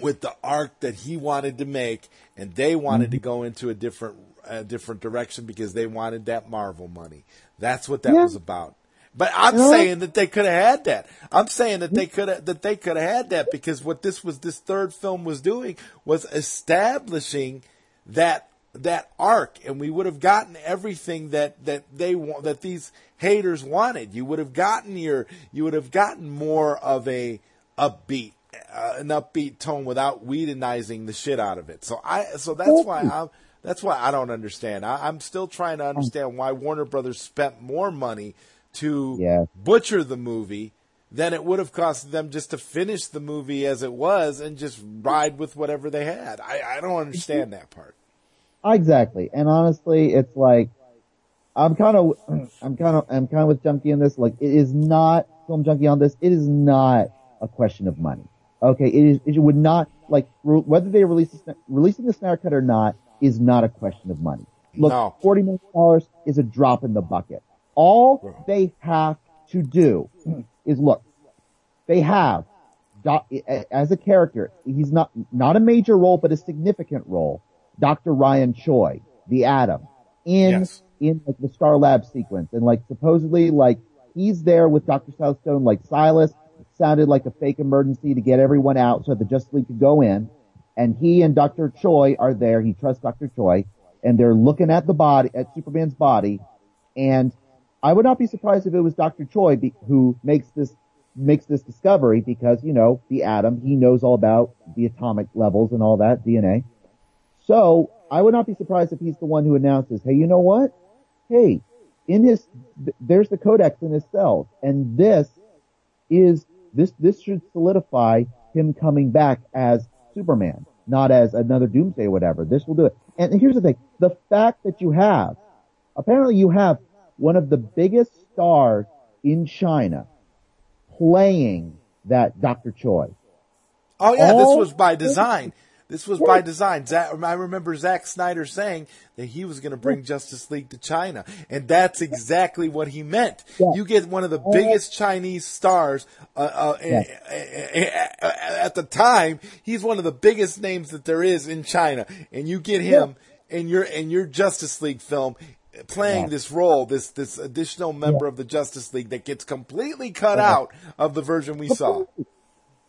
with the arc that he wanted to make, and they wanted to mm-hmm. go into a different a different direction because they wanted that Marvel money. That's what that Yeah. was about. But I'm saying that they could have had that. I'm saying that they mm-hmm. could have that they could have had that because what this was this third film was doing was establishing that that arc, and we would have gotten everything that that they want that these haters wanted. You would have gotten your you would have gotten more of a upbeat uh, an upbeat tone without Whedonizing the shit out of it. So I so that's why I'm that's why I don't understand. I, I'm still trying to understand why Warner Brothers spent more money to Yeah. butcher the movie than it would have cost them just to finish the movie as it was and just ride with whatever they had. I, I don't understand that part. Exactly. And honestly, it's like, I'm kind of, I'm kind of, I'm kind of with Junkie on this. Like, it is not, Film Junkie on this, it is not a question of money. Okay, it is, it would not, like, re- whether they release, the, releasing the Snyder Cut or not is not a question of money. Look, No. forty million dollars is a drop in the bucket. All they have to do is look. They have as a character. He's not not a major role, but a significant role. Dr. Ryan Choi, the Atom, in Yes. in like the Star Lab sequence, and like supposedly like he's there with Dr. Southstone, like Silas. It sounded like a fake emergency to get everyone out so that the Justice League could go in. And he and Dr. Choi are there. He trusts Dr. Choi, and they're looking at the body, at Superman's body, and I would not be surprised if it was Dr. Choi be, who makes this makes this discovery because you know the atom. He knows all about the atomic levels and all that DNA. So I would not be surprised if he's the one who announces, "Hey, you know what? Hey, in his there's the codex in his cell and this is this this should solidify him coming back as Superman, not as another Doomsday or whatever. This will do it. And here's the thing: the fact that you have apparently you have one of the biggest stars in China playing that Dr. Choi. Oh yeah, this was by design. This was by design. Zack, I remember Zack Snyder saying that he was going to bring Justice League to China, and that's exactly what he meant. Yeah. You get one of the biggest Chinese stars uh, uh, Yeah. at the time. He's one of the biggest names that there is in China, and you get him in your in your Justice League film playing Yeah. this role, this this additional member of the Justice League that gets completely cut out of the version we saw.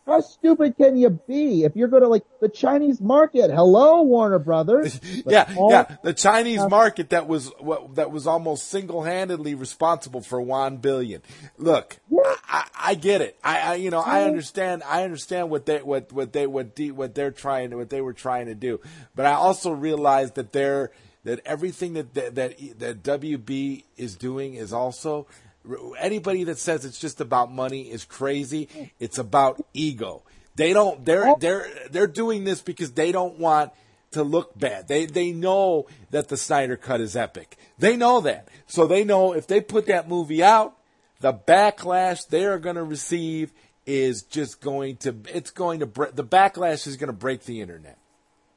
How stupid can you be if you're going to like the Chinese market? Hello, Warner Brothers. Yeah, all- yeah. The Chinese market that was what, that was almost single handedly responsible for one billion. Look, I, I get it. I, I you know I understand. I understand what they what what they what de, what they're trying what they were trying to do. But I also realize that they're that everything that that that, that WB is doing is also anybody that says it's just about money is crazy. It's about ego. They don't. They're oh. they're they're doing this because they don't want to look bad. They they know that the Snyder cut is epic. They know that. So they know if they put that movie out, the backlash they are going to receive is just going to it's going to bre- the backlash is going to break the internet.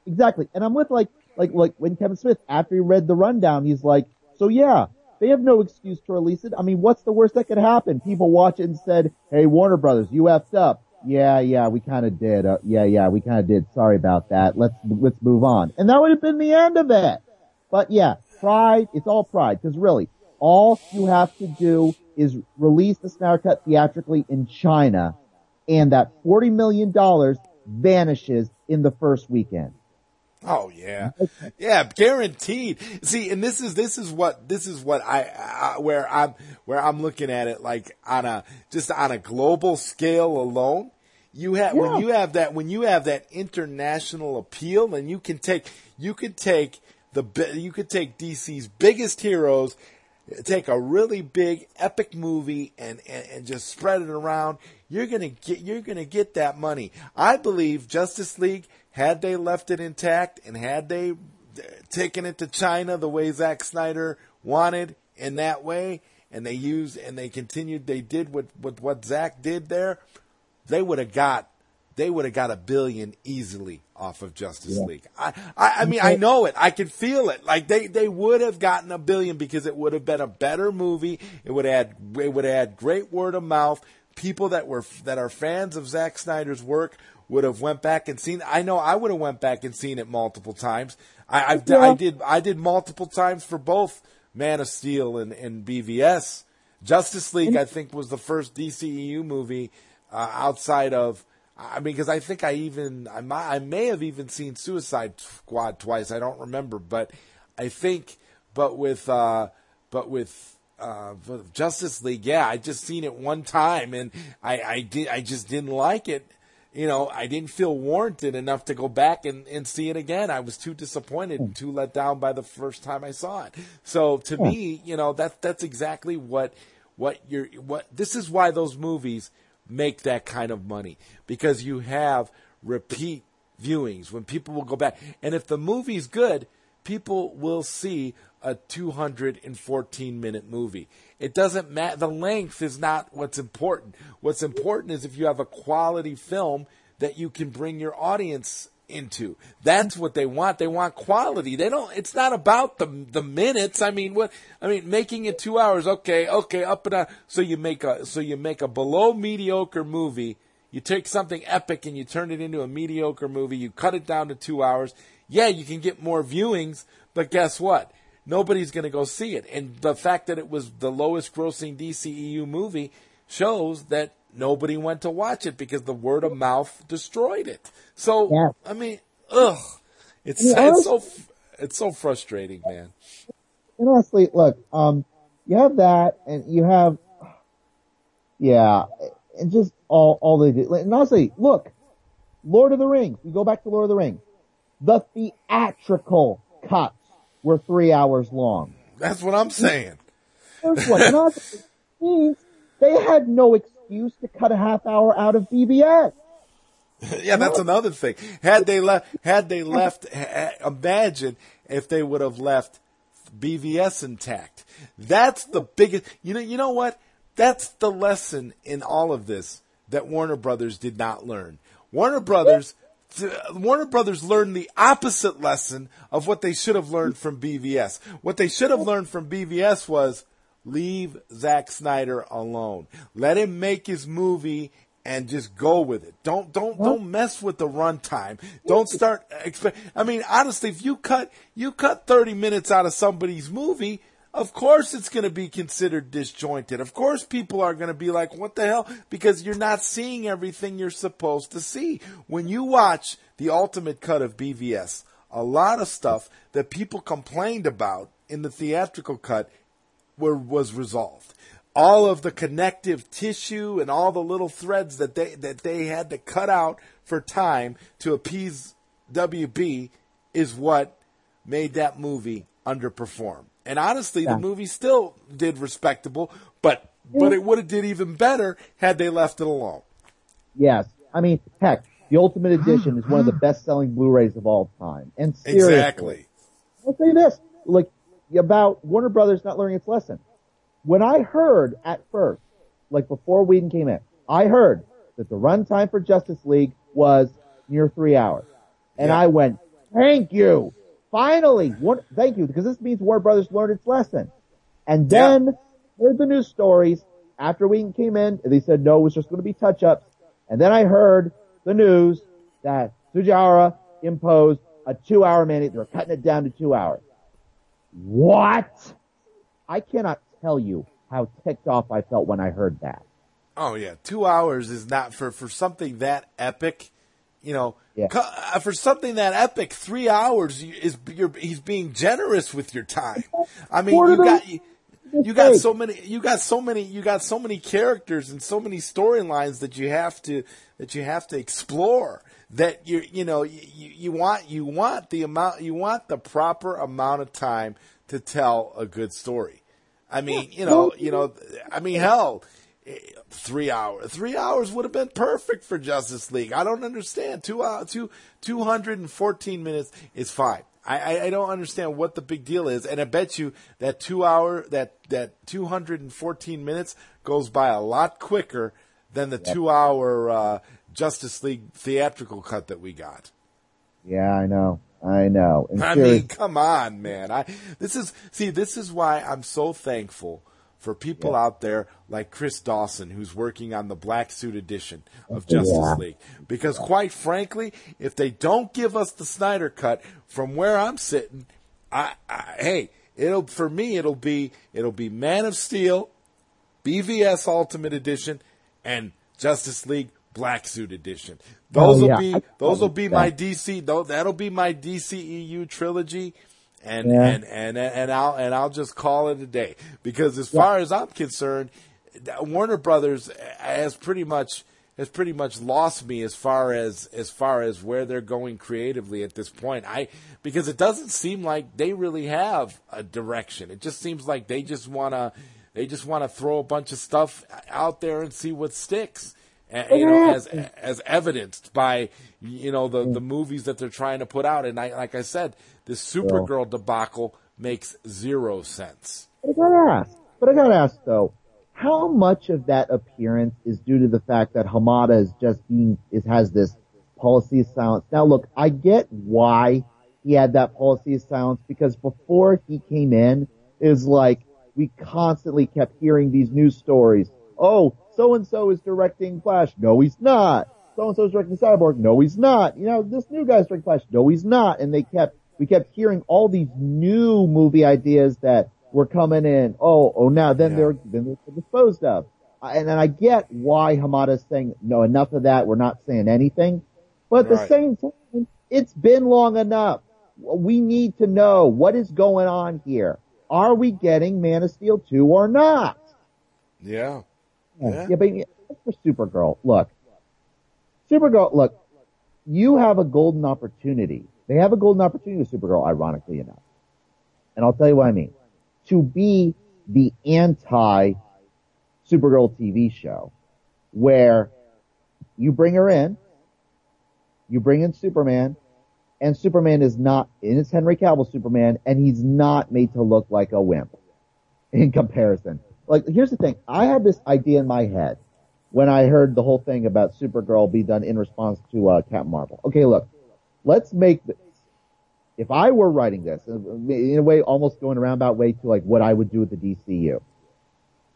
Exactly. And I'm with like, like, like when Kevin Smith, after he read the rundown, he's like, so yeah, they have no excuse to release it. I mean, what's the worst that could happen? People watch it and said, hey, Warner Brothers, you effed up. Yeah, yeah, we kind of did. Uh, yeah, yeah, we kind of did. Sorry about that. Let's, let's move on. And that would have been the end of it. But yeah, pride, it's all pride. Cause really, all you have to do is release the Snyder Cut theatrically in China and that $40 million vanishes in the first weekend. Oh yeah, yeah, guaranteed. See, and this is this is what this is what I, I where I'm where I'm looking at it like on a just on a global scale alone. You have Yeah. when you have that when you have that international appeal, and you can take you could take the you could take DC's biggest heroes, take a really big epic movie, and and, and just spread it around. You're gonna get you're gonna get that money. I believe Justice League had they left it intact and had they uh, taken it to China the way Zack Snyder wanted in that way, and they used and they continued they did what what what Zack did there, they would have got they would have got a billion easily off of Justice League. I, I I mean I know it. I can feel it. Like they they would have gotten a billion because it would have been a better movie. It would had it would had great word of mouth. People that were that are fans of Zack Snyder's work would have went back and seen. I know I would have went back and seen it multiple times. I I've, I did I did multiple times for both Man of Steel and, and BVS. Justice League, I think, was the first DCEU movie uh, outside of. I mean, because I think I even I, might, I may have even seen Suicide Squad twice. I don't remember, but I think, but with uh, but with uh, Justice League, yeah, I just seen it one time, and I I did I just didn't like it. You know, I didn't feel warranted enough to go back and, and see it again. I was too disappointed hmm. and too let down by the first time I saw it. So to hmm. me, you know, that that's exactly what what you're what this is why those movies make that kind of money because you have repeat viewings when people will go back and if the movie's good people will see a 214 minute movie it doesn't matter the length is not what's important what's important is if you have a quality film that you can bring your audience into. That's what they want. They want quality. They don't, it's not about the, the minutes. I mean, what, I mean, making it two hours. Okay. Okay. Up and down. So you make a, so you make a below mediocre movie. You take something epic and you turn it into a mediocre movie. You cut it down to two hours. Yeah, you can get more viewings, but guess what? Nobody's going to go see it. And the fact that it was the lowest grossing DCEU movie shows that nobody went to watch it because the word of mouth destroyed it. So, Yeah. I mean, ugh, it's, I mean, it's so, it's so frustrating, man. And honestly, look, um, you have that, and you have, yeah, and just all all they do. And honestly, look, Lord of the Rings. We go back to Lord of the Rings. The theatrical cuts were three hours long. That's what I'm saying. First one, honestly, means they had no excuse to cut a half hour out of BVS. yeah, that's another thing. Had they left, had they left, imagine if they would have left BVS intact. That's the biggest, you know, you know what? That's the lesson in all of this that Warner Brothers did not learn. Warner Brothers, Warner Brothers learned the opposite lesson of what they should have learned from BVS. What they should have learned from BVS was leave Zack Snyder alone. Let him make his movie and just go with it. Don't don't don't mess with the runtime. Don't start expect. I mean, honestly, if you cut you cut thirty minutes out of somebody's movie, of course it's going to be considered disjointed. Of course, people are going to be like, "What the hell?" Because you're not seeing everything you're supposed to see when you watch the ultimate cut of BVS. A lot of stuff that people complained about in the theatrical cut were was resolved. All of the connective tissue and all the little threads that they that they had to cut out for time to appease WB is what made that movie underperform. And honestly, Yeah. the movie still did respectable, but but mm-hmm. it would have did even better had they left it alone. Yes, I mean, heck, the Ultimate mm-hmm. Edition is one of the mm-hmm. best-selling Blu-rays of all time. And seriously, Exactly. I'll say this, like, about Warner Brothers not learning its lesson. When I heard at first, like before Whedon came in, I heard that the runtime for Justice League was near three hours. And Yeah. I went, thank you! Finally! One, thank you, because this means Warner Brothers learned its lesson. And then, heard the news stories after we came in, they said no, it was just going to be touch-ups. And then I heard the news that Tsujihara imposed a two-hour mandate. They were cutting it down to two hours. What? I cannot tell you how ticked off I felt when I heard that. Oh yeah, two hours is not for for something that epic. You know, Yeah. uh, for something that epic, three hours is you're, he's being generous with your time. I mean, you got you, you got so many, you got so many, you got so many characters and so many storylines that you have to that you have to explore. That you you know you, you want you want the amount you want the proper amount of time to tell a good story. I mean, you know, you know, I mean, hell, three hours, three hours would have been perfect for Justice League. I don't understand. Two hours, two, 214 minutes is fine. I, I, I don't understand what the big deal is. And I bet you that two hour, that, that 214 minutes goes by a lot quicker than the two hour, uh, Justice League theatrical cut that we got. Yeah, I know. I know. And I mean, come on, man. I this is see, this is why I'm so thankful for people out there like Chris Dawson, who's working on the black suit edition of Justice Yeah. League. Because quite frankly, if they don't give us the Snyder cut from where I'm sitting, I, I hey, it'll for me it'll be it'll be Man of Steel, BVS Ultimate Edition, and Justice League Black Suit Edition. Those Oh, will be those will be my. DC. Though that'll be my DCEU trilogy, and Yeah. and and and I'll and I'll just call it a day because as far as I'm concerned, Warner Brothers has pretty much has pretty much lost me as far as as far as where they're going creatively at this point. I because it doesn't seem like they really have a direction. It just seems like they just wanna they just want to throw a bunch of stuff out there and see what sticks. You know, as as evidenced by you know the the movies that they're trying to put out. And I like I said, this Supergirl debacle makes zero sense. But I gotta ask. But I gotta ask though, how much of that appearance is due to the fact that Hamada is just being is has this policy of silence. Now look, I get why he had that policy of silence because before he came in, it was like we constantly kept hearing these news stories. Oh, so and so is directing Flash. No, he's not. So and so is directing Cyborg. No, he's not. You know, this new guy's directing Flash. No, he's not. And they kept, we kept hearing all these new movie ideas that were coming in. Oh, oh, now then Yeah. they're then they're disposed of. And, and I get why Hamada's saying no, enough of that. We're not saying anything. But at the same time, it's been long enough. We need to know what is going on here. Are we getting Man of Steel 2 or not? Yeah. Yeah. Yeah, but yeah, for Supergirl, look, Supergirl, look, you have a golden opportunity. They have a golden opportunity with Supergirl, ironically enough. And I'll tell you what I mean. To be the anti Supergirl TV show where you bring her in, you bring in Superman, and Superman is not, and it's Henry Cavill Superman, and he's not made to look like a wimp in comparison. Like, here's the thing. I had this idea in my head when I heard the whole thing about Supergirl be done in response to uh, Captain Marvel. Okay, look, let's make this. If I were writing this, uh, in a way, almost going a roundabout way to like what I would do with the DCU.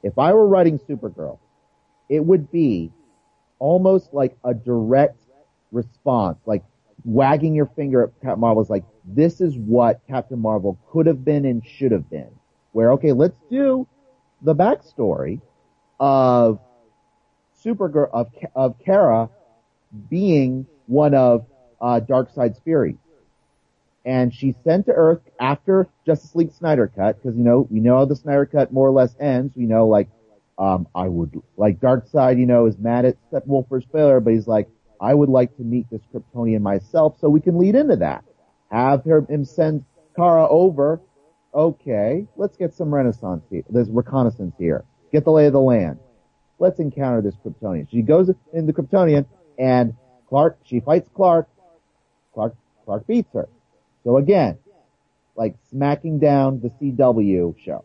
If I were writing Supergirl, it would be almost like a direct response, like wagging your finger at Captain Marvel is like, this is what Captain Marvel could have been and should have been. Where, okay, let's do the backstory of Supergirl, of, of Kara being one of, uh, Darkseid's Fury. And she's sent to Earth after Justice League Snyder Cut, because, you know, we know how the Snyder Cut more or less ends. We know, like, um, I would, like, Darkseid, you know, is mad at Steppenwolf for his failure, but he's like, I would like to meet this Kryptonian myself, so we can lead into that. Have her, him send Kara over. Okay, let's get some renaissance here. There's reconnaissance here. Get the lay of the land. Let's encounter this Kryptonian. She goes in the Kryptonian, and Clark, she fights Clark. Clark, Clark beats her. So again, like smacking down the CW show.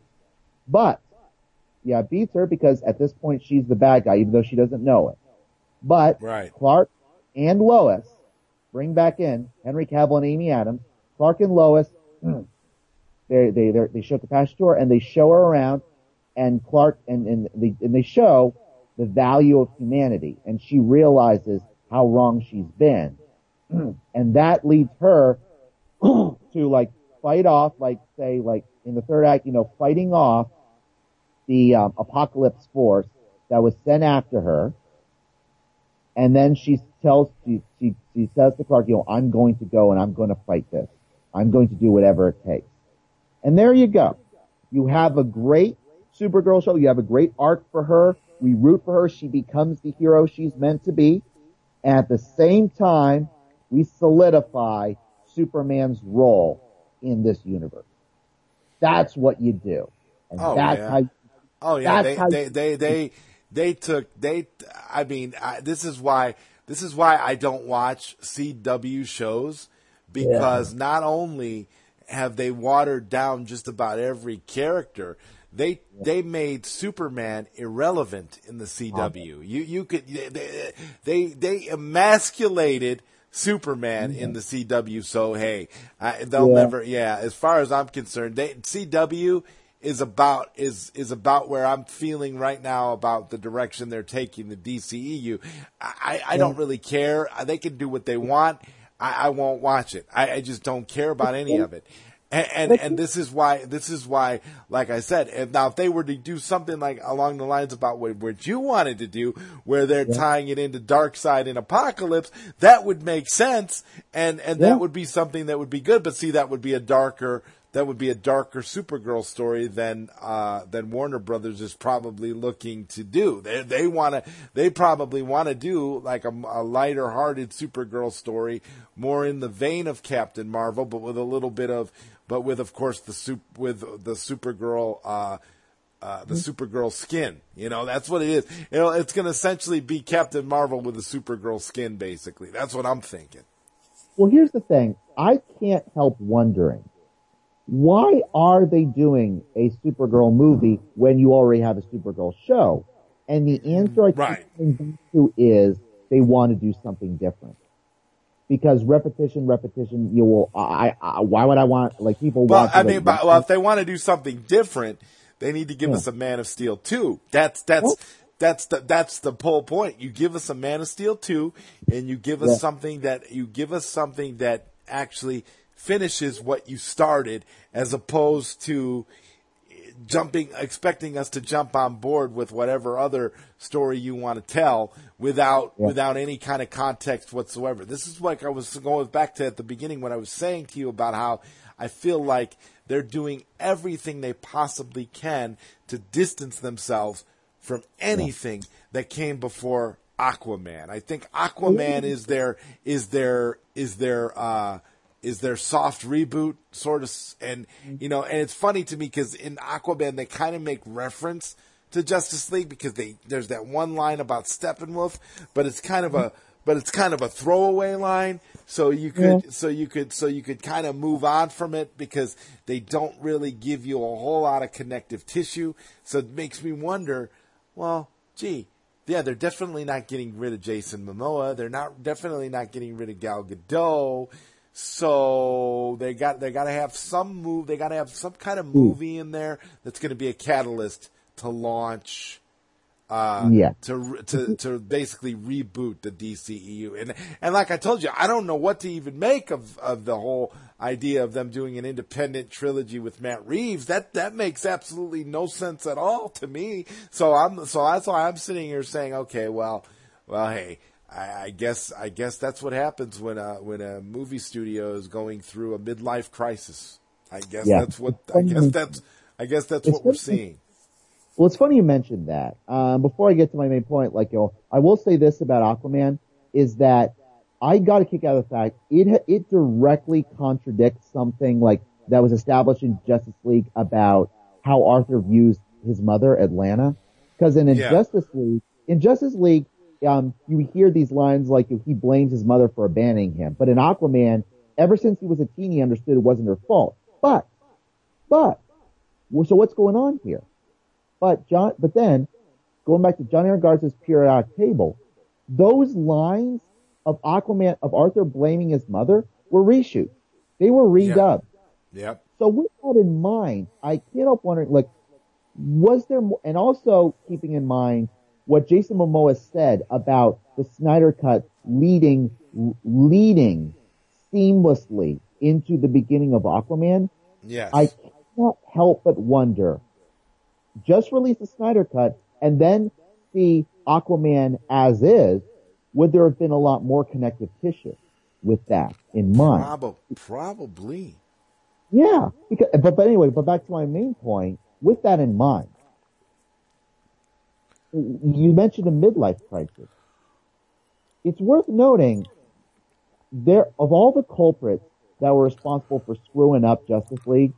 But, yeah, beats her because at this point she's the bad guy, even though she doesn't know it. But, Right. Clark and Lois bring back in Henry Cavill and Amy Adams. Clark and Lois, hmm, they they they're- they show compassion to her and they show her around, and Clark and and they and they show the value of humanity, and she realizes how wrong she's been, and that leads her to like fight off, like say like in the third act, you know, fighting off the um, apocalypse force that was sent after her. And then she tells, she, she, she says to Clark, you know, I'm going to go and I'm going to fight this. I'm going to do whatever it takes. And there you go. You have a great Supergirl show. You have a great arc for her. We root for her. She becomes the hero she's meant to be. And at the same time, we solidify Superman's role in this universe. That's what you do. And Oh, that's yeah. how Oh yeah, they, how- they they they they took they. I mean, I, this is why this is why I don't watch CW shows because not only have they watered down just about every character, they they made Superman irrelevant in the CW. You you could they they, they emasculated. Superman in the CW, so hey, I, they'll Yeah. never. Yeah, as far as I'm concerned, they, CW is about is is about where I'm feeling right now about the direction they're taking the DCEU. I, I don't really care. They can do what they want. I, I won't watch it. I, I just don't care about any of it. And, and and this is why this is why, like I said, if now if they were to do something like along the lines about what, what you wanted to do, where they're tying it into Darkseid and Apokolips, that would make sense, and and Yeah. that would be something that would be good. But see, that would be a darker that would be a darker Supergirl story than uh, than Warner Brothers is probably looking to do. They they want to they probably want to do like a, a lighter hearted Supergirl story, more in the vein of Captain Marvel, but with a little bit of but with of course the soup with the Supergirl. Uh, uh, the Supergirl skin, you know, that's what it is. You know, it's going to essentially be Captain Marvel with a Supergirl skin, basically. That's what I'm thinking. Well, here's the thing. I can't help wondering, why are they doing a Supergirl movie when you already have a Supergirl show? And the answer I Right. back to is they want to do something different. Because repetition, repetition, you will, I, I, why would I want, like, people Well, want I mean, but, well, if they want to do something different, they need to give Yeah. us a Man of Steel two. That's that's Well- that's the that's the whole point. You give us a Man of Steel two, and you give us Yeah. something that you give us something that actually finishes what you started, as opposed to jumping expecting us to jump on board with whatever other story you want to tell without Yeah. without any kind of context whatsoever. This is like I was going back to at the beginning when I was saying to you about how I feel like they're doing everything they possibly can to distance themselves from anything that came before Aquaman. I think Aquaman is their is their is their uh is their soft reboot sort of and you know and it's funny to me because in Aquaman they kind of make reference to Justice League because they there's that one line about Steppenwolf but it's kind of a but it's kind of a throwaway line so you could so you could so you could kind of move on from it because they don't really give you a whole lot of connective tissue so it makes me wonder well gee yeah, they're definitely not getting rid of Jason Momoa. They're not definitely not getting rid of Gal Gadot. So they got they got to have some move. They got to have some kind of movie in there that's going to be a catalyst to launch. Uh, Yeah. To to to basically reboot the DCEU and and like I told you, I don't know what to even make of of the whole idea of them doing an independent trilogy with Matt Reeves. That that makes absolutely no sense at all to me. So I'm so that's why I'm sitting here saying, okay, well, well, hey, I, I guess I guess that's what happens when a when a movie studio is going through a midlife crisis. I guess Yeah. that's what I guess that's I guess that's It's what we're seeing. Well, it's funny you mentioned that. Um, before I get to my main point, like, you know, I will say this about Aquaman is that I got a kick out of the fact it it directly contradicts something like that was established in Justice League about how Arthur views his mother, Atlanna. Because in Yeah. Justice League, in Justice League, um, you hear these lines like he blames his mother for abandoning him. But in Aquaman, ever since he was a teen, he understood it wasn't her fault. But, but, well, so what's going on here? But John, but then going back to John Aaron Garza's periodic table, those lines of Aquaman of Arthur blaming his mother were reshoots. They were redubbed. Yep. So with that in mind, I can't help wondering, like, was there more, and also keeping in mind what Jason Momoa said about the Snyder Cut leading, leading seamlessly into the beginning of Aquaman, Yes. I cannot help but wonder. Just release the Snyder Cut and then see Aquaman as is. Would there have been a lot more connective tissue with that in mind? Prob- probably. Yeah. Because, but, but anyway, but back to my main point. With that in mind, you mentioned a midlife crisis. It's worth noting there of all the culprits that were responsible for screwing up Justice League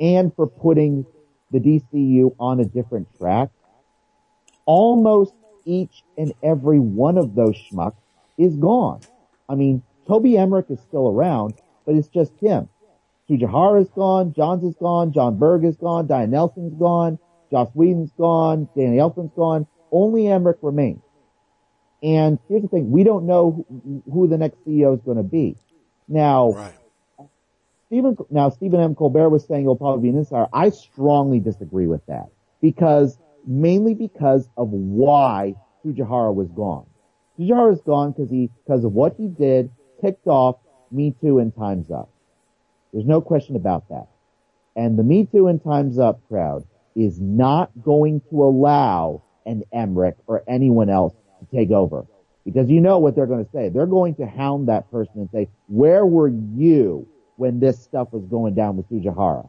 and for putting the DCU on a different track, almost each and every one of those schmucks is gone. I mean, Toby Emmerich is still around, but it's just him. Tsujihara is gone, Johns is gone, Jon Berg is gone, Diane Nelson's gone, Joss Whedon's gone, Danny Elfman's gone. Only Emmerich remains. And here's the thing, we don't know who, who the next CEO is going to be. Now, Right. Stephen, now Stephen M. Colbert was saying it'll probably be an insider. I strongly disagree with that because mainly because of why Tsujihara was gone. Tsujihara is gone because he, because of what he did, ticked off Me Too and Time's Up. There's no question about that. And the Me Too and Time's Up crowd is not going to allow an Emmerich or anyone else to take over. Because you know what they're going to say. They're going to hound that person and say, where were you when this stuff was going down with Tsujihara?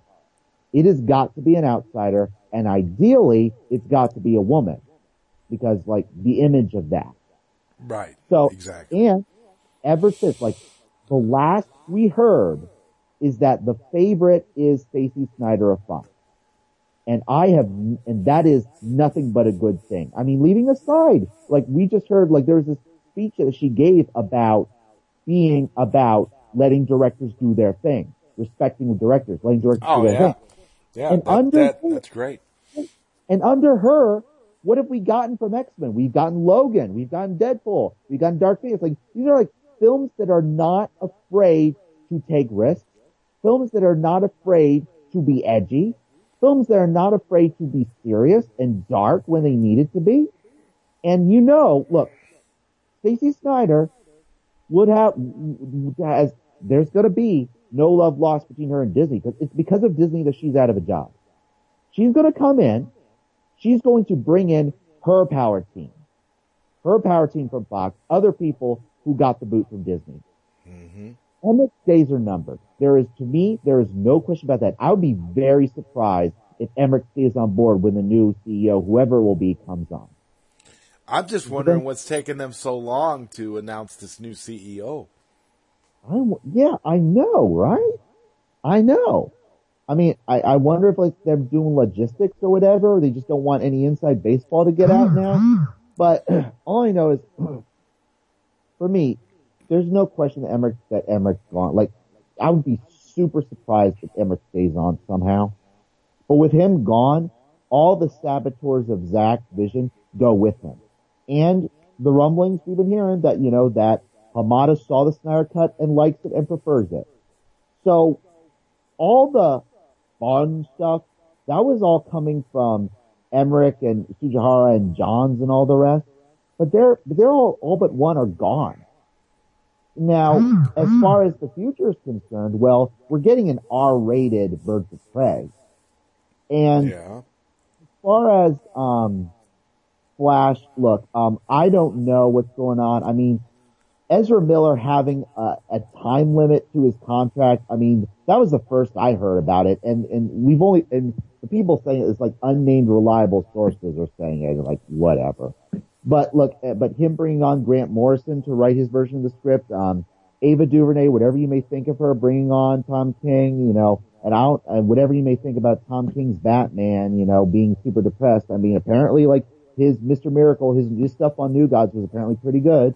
It has got to be an outsider and ideally it's got to be a woman because like the image of that. Right. So, exactly. and ever since, like, the last we heard is that the favorite is Stacey Snider of Fox. And I have, and that is nothing but a good thing. I mean, leaving aside, like, we just heard, like, there was this speech that she gave about being about letting directors do their thing, respecting the directors, letting directors Oh do their yeah. thing. Yeah. And that- under- that- that's great. And under her, what have we gotten from X-Men? We've gotten Logan. We've gotten Deadpool. We've gotten Dark Phoenix. Like, these are like films that are not afraid to take risks, films that are not afraid to be edgy, films that are not afraid to be serious and dark when they need it to be. And you know, look, Stacey Snider would have, has, there's gonna be no love lost between her and Disney because it's because of Disney that she's out of a job. She's gonna come in, she's going to bring in her power team, her power team from Fox, other people who got the boot from Disney. Mm-hmm. Emmerich's days are numbered. There is, to me, there is no question about that. I would be very surprised if Emmerich stays on board when the new CEO, whoever it will be, comes on. I'm just wondering what's taking them so long to announce this new CEO. I, yeah, I know, right? I know. I mean, I, I wonder if like they're doing logistics or whatever, or they just don't want any inside baseball to get out now. But all I know is, for me, there's no question that Emmerich that Emmerich's gone. Like, I would be super surprised if Emmerich stays on somehow. But with him gone, all the saboteurs of Zack's vision go with him. And the rumblings we've been hearing that, you know, that Hamada saw the Snyder cut and likes it and prefers it. So all the fun stuff, that was all coming from Emmerich and Tsujihara and Johns and all the rest. But they're, they're all, all but one are gone. Now, as far as the future is concerned, well, we're getting an R-rated Birds of Prey. And yeah. as far as, um, Flash, look, um, I don't know what's going on. I mean, Ezra Miller having a, a, time limit to his contract. I mean, that was the first I heard about it, and and we've only and the people saying it is like unnamed reliable sources are saying it, like whatever. But look, eh, but him bringing on Grant Morrison to write his version of the script, um, Ava DuVernay, whatever you may think of her, bringing on Tom King, you know, and and whatever you may think about Tom King's Batman, you know, being super depressed. I mean, apparently, like his Mr. Miracle, his, his stuff on New Gods was apparently pretty good.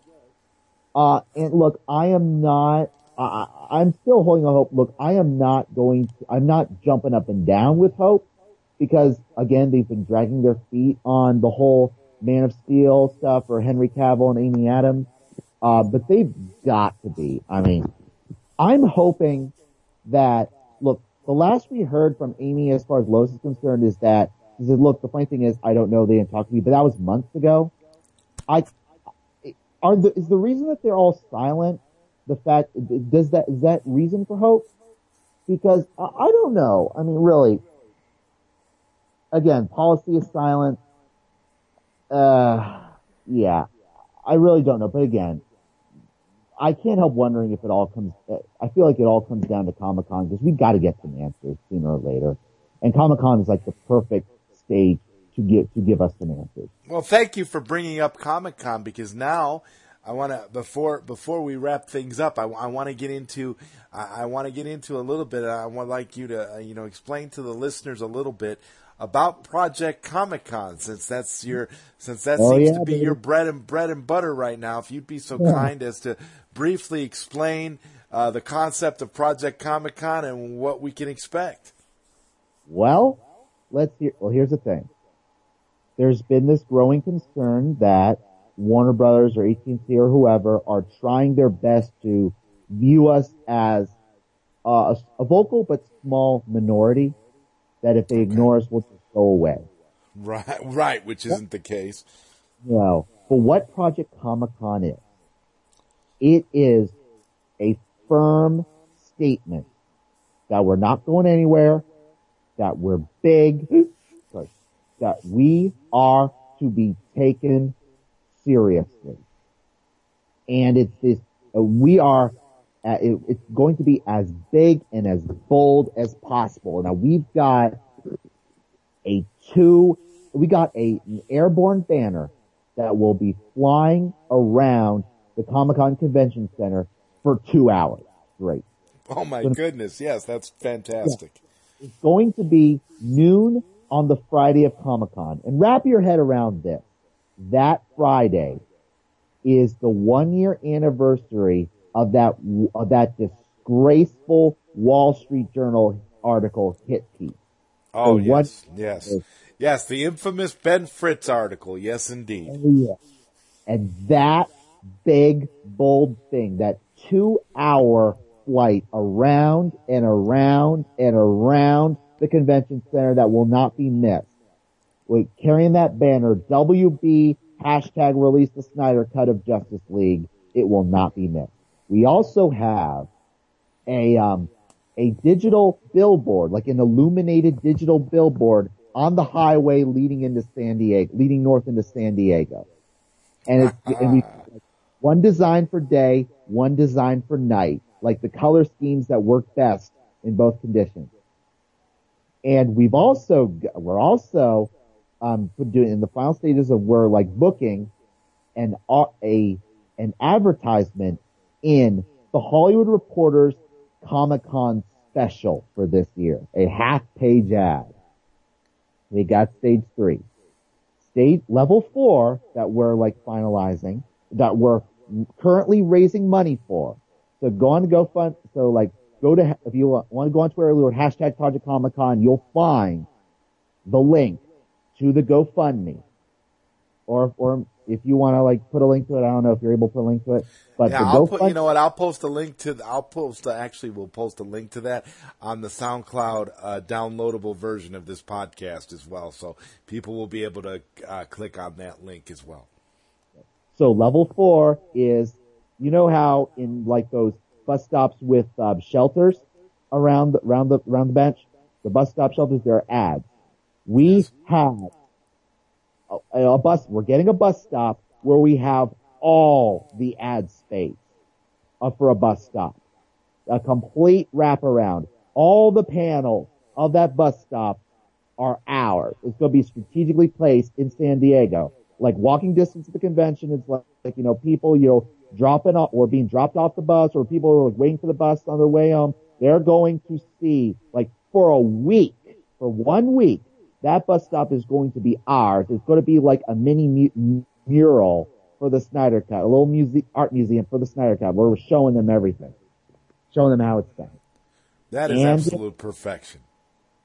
Uh, and look, I am not, I, I'm still holding a hope. Look, I am not going to, I'm not jumping up and down with hope because again, they've been dragging their feet on the whole Man of Steel stuff or Henry Cavill and Amy Adams. Uh, but they've got to be. I mean, I'm hoping that, look, the last we heard from Amy as far as Lois is concerned is that he said, look, the funny thing is, I don't know, they didn't talk to me, but that was months ago. I, are the, is the reason that they're all silent the fact, does that, is that reason for hope? Because I, I don't know. I mean, really, again, policy is silent. Uh, yeah, I really don't know. But again, I can't help wondering if it all comes, I feel like it all comes down to Comic Con because we've got to get some answers sooner or later. And Comic Con is like the perfect stage to get to give us some answers. Well, thank you for bringing up Comic Con because now I want to before before we wrap things up, I, I want to get into I, I want to get into a little bit. I would like you to uh, you know explain to the listeners a little bit about Project Comic Con since that's your since that oh, seems yeah, to be baby. your bread and bread and butter right now. If you'd be so yeah. kind as to briefly explain uh, the concept of Project Comic Con and what we can expect. Well, let's hear. Well, here's the thing. There's been this growing concern that Warner Brothers or AT&T or whoever are trying their best to view us as uh, a, vocal but small minority. That if they ignore us, we'll just go away. Right, right, which isn't the case. No, but what Project Comic Con is, it is a firm statement that we're not going anywhere that we're big, sorry, that we are to be taken seriously. And it's this, uh, we are, Uh, it, it's going to be as big and as bold as possible. Now we've got a two, we got a, an airborne banner that will be flying around the Comic Con Convention Center for two hours straight. Oh my so, goodness. Yes, that's fantastic. Yeah. It's going to be noon on the Friday of Comic Con. And wrap your head around this. That Friday is the one year anniversary of that, of that disgraceful Wall Street Journal article hit piece. Oh, yes, yes. Yes, the infamous Ben Fritz article. Yes, indeed. Oh, yeah. And that big, bold thing, that two hour flight around and around and around the convention center that will not be missed. With carrying that banner, WB hashtag release the Snyder cut of Justice League. It will not be missed. We also have a, um, a digital billboard, like an illuminated digital billboard on the highway leading into San Diego, leading north into San Diego. And it's, and we, one design for day, one design for night, like the color schemes that work best in both conditions. And we've also, we're also, um, doing in the final stages of we're like booking an, a, an advertisement in the Hollywood Reporters Comic Con special for this year, a half page ad. We got stage three. Stage level four that we're like finalizing, that we're currently raising money for. So go on to GoFund, so like go to, if you want to go on Twitter, or hashtag Project Comic Con, you'll find the link to the GoFundMe. Or, or if you want to like put a link to it, I don't know if you're able to put a link to it. But yeah, I'll put, you know what? I'll post a link to. I'll post. actually, we'll post a link to that on the SoundCloud uh, downloadable version of this podcast as well, so people will be able to uh, click on that link as well. So level four is, you know how in like those bus stops with uh, shelters around the, around the around the bench, the bus stop shelters, there are ads. We yes. have a, a bus. We're getting a bus stop where we have all the ad space uh, for a bus stop. A complete wraparound. All the panels of that bus stop are ours. It's going to be strategically placed in San Diego. Like walking distance to the convention is like, like, you know, people, you know, dropping off or being dropped off the bus or people are like waiting for the bus on their way home. They're going to see like for a week, for one week, that bus stop is going to be ours. It's going to be like a mini mu- mural for the Snyder Cut, a little muse- art museum for the Snyder Cut, where we're showing them everything, showing them how it's done. That is and, absolute perfection.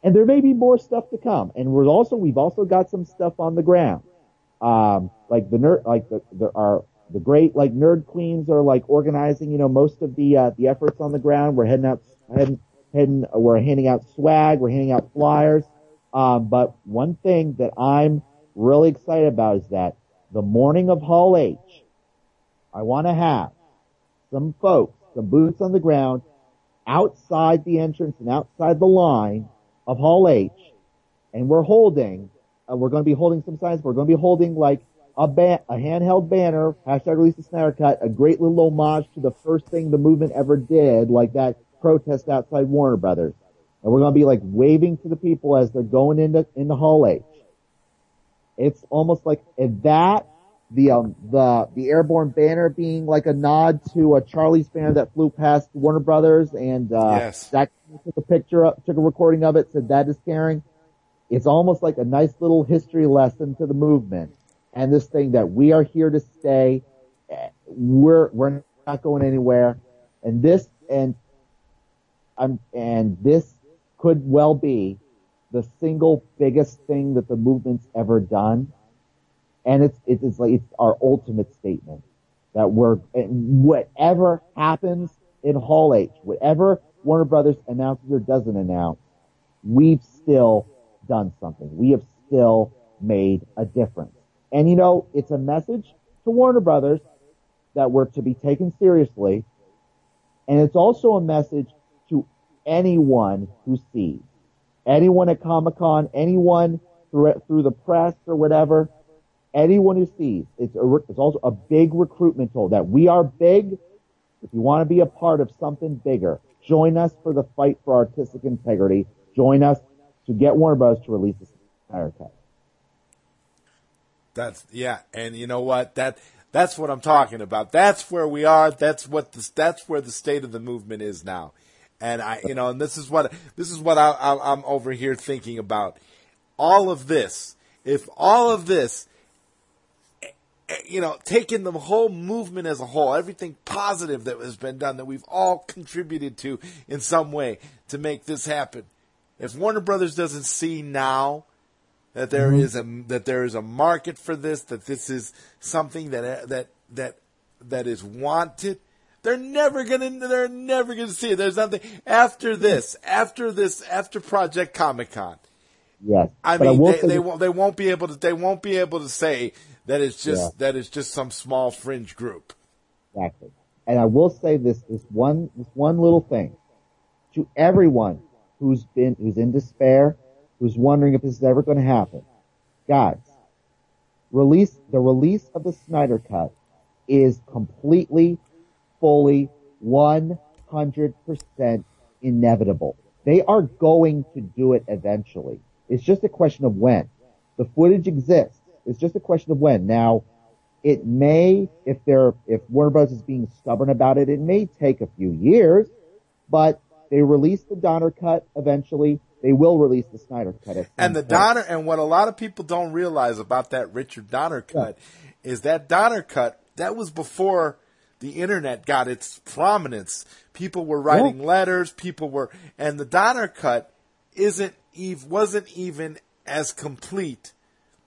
And there may be more stuff to come. And we're also we've also got some stuff on the ground, um, like the nerd, like the there are the great like nerd queens are like organizing, you know, most of the uh, the efforts on the ground. We're heading out, heading, heading, we're handing out swag, we're handing out flyers. Um, but one thing that I'm really excited about is that the morning of Hall H, I want to have some folks, some boots on the ground outside the entrance and outside the line of Hall H. And we're holding, uh, we're going to be holding some signs. We're going to be holding like a ban, a handheld banner, hashtag release the Snyder cut, a great little homage to the first thing the movement ever did, like that protest outside Warner Brothers. And we're going to be like waving to the people as they're going into, into Hall H. It's almost like that, the, um, the, the airborne banner being like a nod to a Charlie's banner that flew past Warner Brothers and, uh, yes. Zack took a picture up, took a recording of it, said that is caring. It's almost like a nice little history lesson to the movement and this thing that we are here to stay. We're, we're not going anywhere. And this, and, um, and this could well be the single biggest thing that the movement's ever done. And it's, it's like, it's our ultimate statement that we're, whatever happens in Hall H, whatever Warner Brothers announces or doesn't announce, we've still done something. We have still made a difference. And you know, it's a message to Warner Brothers that we're to be taken seriously. And it's also a message anyone who sees anyone at Comic Con, anyone through, through the press or whatever, anyone who sees, it's, a, it's also a big recruitment tool that we are big. If you want to be a part of something bigger, join us for the fight for artistic integrity. Join us to get Warner Bros. to release this entire cut. That's yeah, and you know what? That that's what I'm talking about. That's where we are. That's what the, that's where the state of the movement is now. And I, you know, and this is what this is what I, I, I'm over here thinking about. All of this, if all of this, eh, eh, you know, taking the whole movement as a whole, everything positive that has been done, that we've all contributed to in some way to make this happen. If Warner Brothers doesn't see now that there mm-hmm. is a that there is a market for this, that this is something that eh, that that that is wanted. They're never gonna. They're never gonna see it. There's nothing after this. After this. After Project Comic Con. Yes, I mean, will they, they won't. They won't be able to. They won't be able to say that it's just Yeah. that it's just some small fringe group. Exactly. And I will say this, this one, this one little thing to everyone who's been, who's in despair, who's wondering if this is ever going to happen. Guys, release, the release of the Snyder Cut is completely, fully, 100% inevitable. They are going to do it eventually. It's just a question of when. The footage exists. It's just a question of when. Now, it may, if they're, if Warner Bros. is being stubborn about it, it may take a few years, but they release the Donner cut eventually. They will release the Snyder cut. And the point. Donner, and what a lot of people don't realize about that Richard Donner cut is that Donner cut, that was before the internet got its prominence. People were writing oh. letters, people were, and the Donner cut isn't, ev- wasn't even as complete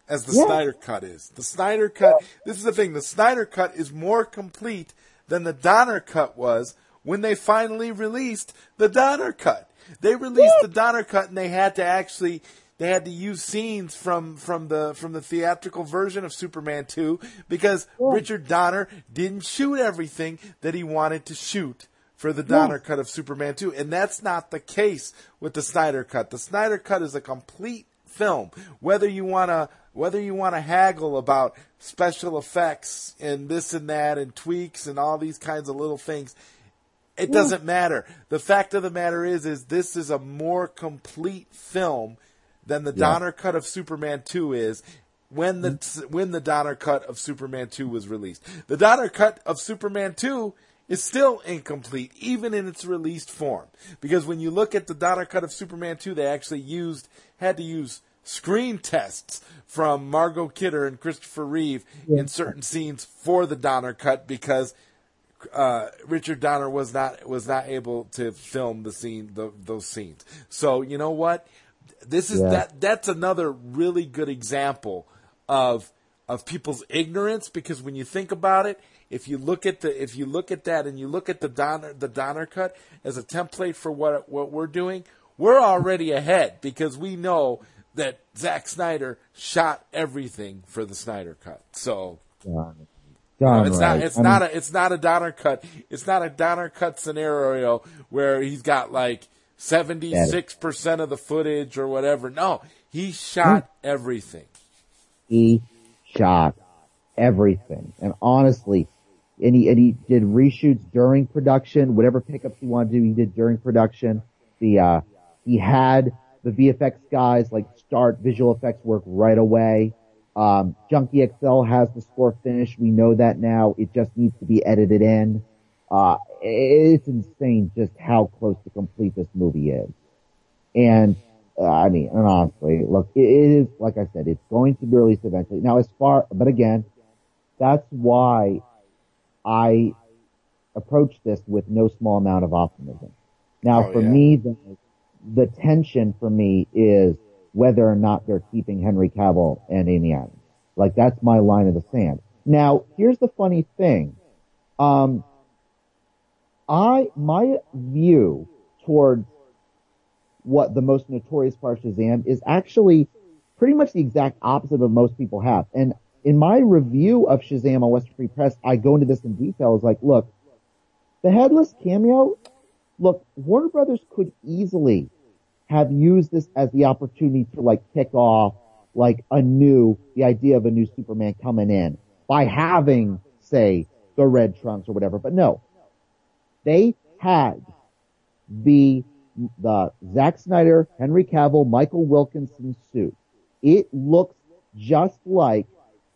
as the Yeah. Snyder cut is. The Snyder cut, this is the thing, the Snyder cut is more complete than the Donner cut was when they finally released the Donner cut. They released the Donner cut and they had to actually they had to use scenes from from the from the theatrical version of Superman 2 because Richard Donner didn't shoot everything that he wanted to shoot for the Donner cut of Superman 2 and that's not the case with the Snyder cut. The Snyder cut is a complete film. Whether you want to whether you want to haggle about special effects and this and that and tweaks and all these kinds of little things, it doesn't matter. The fact of the matter is, is this is a more complete film than the Donner cut of Superman 2 is when the when the Donner cut of Superman 2 was released. The Donner cut of Superman 2 is still incomplete, even in its released form. Because when you look at the Donner cut of Superman 2, they actually used had to use screen tests from Margot Kidder and Christopher Reeve in certain scenes for the Donner cut because uh, Richard Donner was not was not able to film the scene the, those scenes. So you know what? This is Yeah. that that's another really good example of of people's ignorance because when you think about it, if you look at the if you look at that and you look at the Donner the Donner cut as a template for what what we're doing, we're already ahead because we know that Zack Snyder shot everything for the Snyder cut. So Darn, it's right. not. It's I not mean, a. It's not a Donner cut. It's not a Donner cut scenario where he's got like seventy six percent of the footage or whatever. No, he shot everything. he shot everything. And honestly, and he, and he did reshoots during production, whatever pickups he wanted to do, he did during production. The, uh, he had the VFX guys like start visual effects work right away. Um, Junkie XL has the score finished. We know that now. It just needs to be edited in. Uh, it's insane just how close to complete this movie is. And uh, I mean, and honestly, look, it is like I said, it's going to be released eventually. Now, as far, but again, that's why I approach this with no small amount of optimism. Now, Oh, for yeah. me, the, the tension for me is whether or not they're keeping Henry Cavill and Amy Adams. Like that's my line of the sand. Now, here's the funny thing. Um, I, my view towards what the most notorious part of Shazam is actually pretty much the exact opposite of most people have. And in my review of Shazam on Western Free Press, I go into this in detail. It's like, look, the headless cameo, look, Warner Brothers could easily have used this as the opportunity to like kick off like a new, the idea of a new Superman coming in by having, say, the red trunks or whatever. But no, they had the the Zack Snyder, Henry Cavill, Michael Wilkinson suit. It looks just like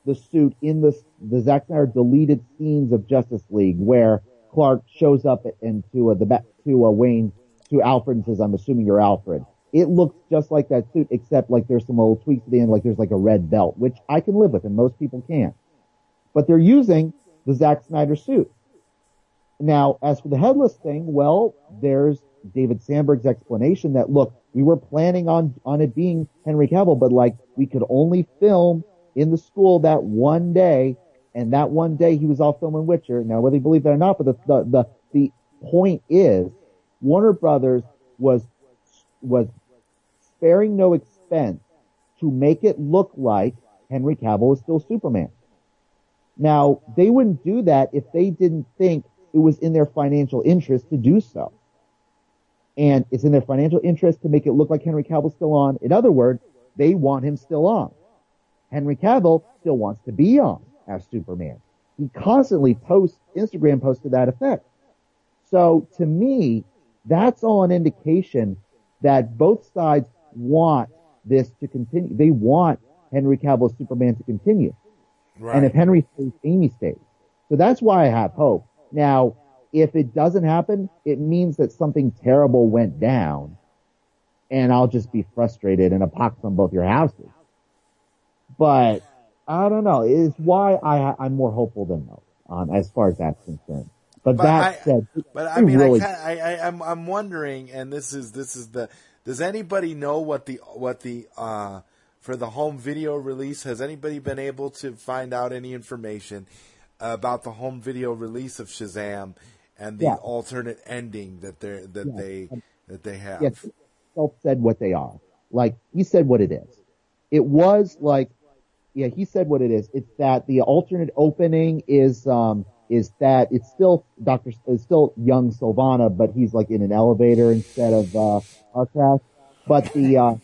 the suit in the the Zack Snyder deleted scenes of Justice League, where Clark shows up into uh, the to uh, Wayne to Alfred and says, "I'm assuming you're Alfred." It looks just like that suit, except like there's some little tweaks at the end, like there's like a red belt, which I can live with, and most people can't. But they're using the Zack Snyder suit. Now, as for the headless thing, well, there's David Sandberg's explanation that look, we were planning on on it being Henry Cavill, but like we could only film in the school that one day, and that one day he was off filming Witcher. Now, whether you believe that or not, but the, the, the, the point is Warner Brothers was, was sparing no expense to make it look like Henry Cavill is still Superman. Now, they wouldn't do that if they didn't think it was in their financial interest to do so. And it's in their financial interest to make it look like Henry Cavill's still on. In other words, they want him still on. Henry Cavill still wants to be on as Superman. He constantly posts Instagram posts to that effect. So to me, that's all an indication that both sides want this to continue. They want Henry Cavill's Superman to continue. Right. And if Henry stays, Amy stays. So that's why I have hope. Now, if it doesn't happen, it means that something terrible went down and I'll just be frustrated and a pox on both your houses. But I don't know. It's why I, I'm more hopeful than most, um, as far as that's concerned. But, But that I- said, But I mean, really, I, I, I, I'm, I'm wondering, and this is, this is the, does anybody know what the, what the, uh, for the home video release, has anybody been able to find out any information about the home video release of Shazam and the Yeah. alternate ending that they that Yeah. they, that they have? yes, Self said what they are. Like he said what it is. It was like, yeah, he said what it is. It's that the alternate opening is um is that it's still Doctor it's still young Sivana, but he's like in an elevator instead of uh Arcraft. But the uh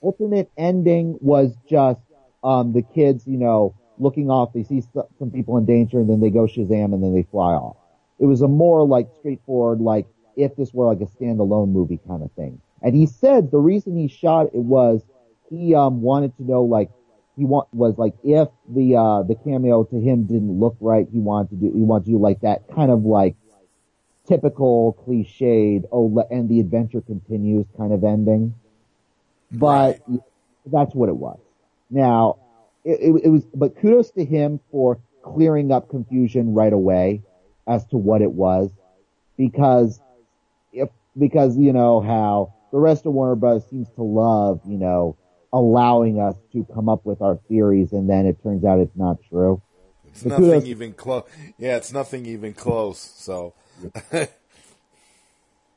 alternate ending was just um the kids, you know, looking off. They see some people in danger, and then they go Shazam, and then they fly off. It was a more like straightforward, like if this were like a standalone movie kind of thing. And he said the reason he shot it was he um wanted to know like he want was like if the uh the cameo to him didn't look right, he wanted to do he wanted to do like that kind of like typical cliched oh and the adventure continues kind of ending. But that's what it was. Now it, it, it was but kudos to him for clearing up confusion right away as to what it was because if because you know how the rest of Warner Bros. seems to love you know allowing us to come up with our theories and then it turns out it's not true. It's But nothing kudos- even close. Yeah, it's nothing even close. So,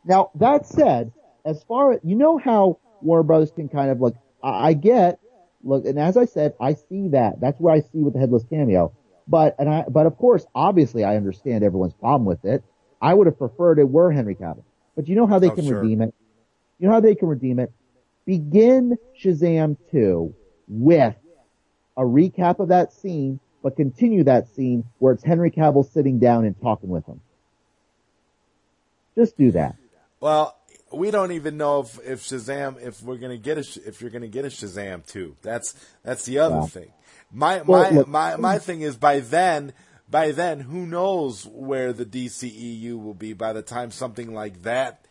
Now that said, as far as you know how Warner Brothers can kind of look, I, I get look, and as I said, I see that. That's where I see with the headless cameo. But and I, but of course, obviously, I understand everyone's problem with it. I would have preferred it were Henry Cavill. But you know how they Oh, can sure. redeem it. You know how they can redeem it. Begin Shazam two with a recap of that scene, but continue that scene where it's Henry Cavill sitting down and talking with him. Just do that. well, we don't even know if, if Shazam, if we're gonna get a, if you're gonna get a Shazam too. That's that's the other thing. My Well, my look- my my thing is by then, by then, who knows where the DCEU will be by the time something like that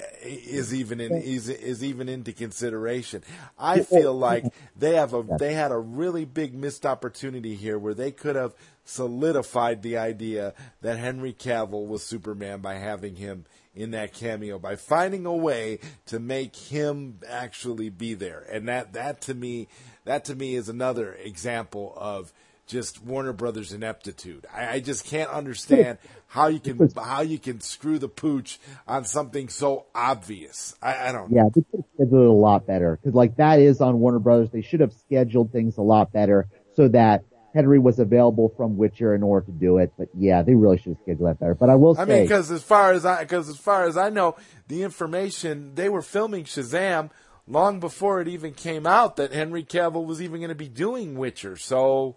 eh, is even in is is even into consideration. I feel like they have a they had a really big missed opportunity here where they could have solidified the idea that Henry Cavill was Superman by having him in that cameo by finding a way to make him actually be there. And that that to me that to me is another example of just Warner Brothers ineptitude. I, I just can't understand how you can how you can screw the pooch on something so obvious. I, I don't. Yeah, they could have scheduled it a lot better because like that is on Warner Brothers. They should have scheduled things a lot better so that Henry was available from Witcher in order to do it. But yeah, they really should have scheduled that better. But I will say, I mean, because as far as I because as far as I know, the information they were filming Shazam long before it even came out that Henry Cavill was even going to be doing Witcher. So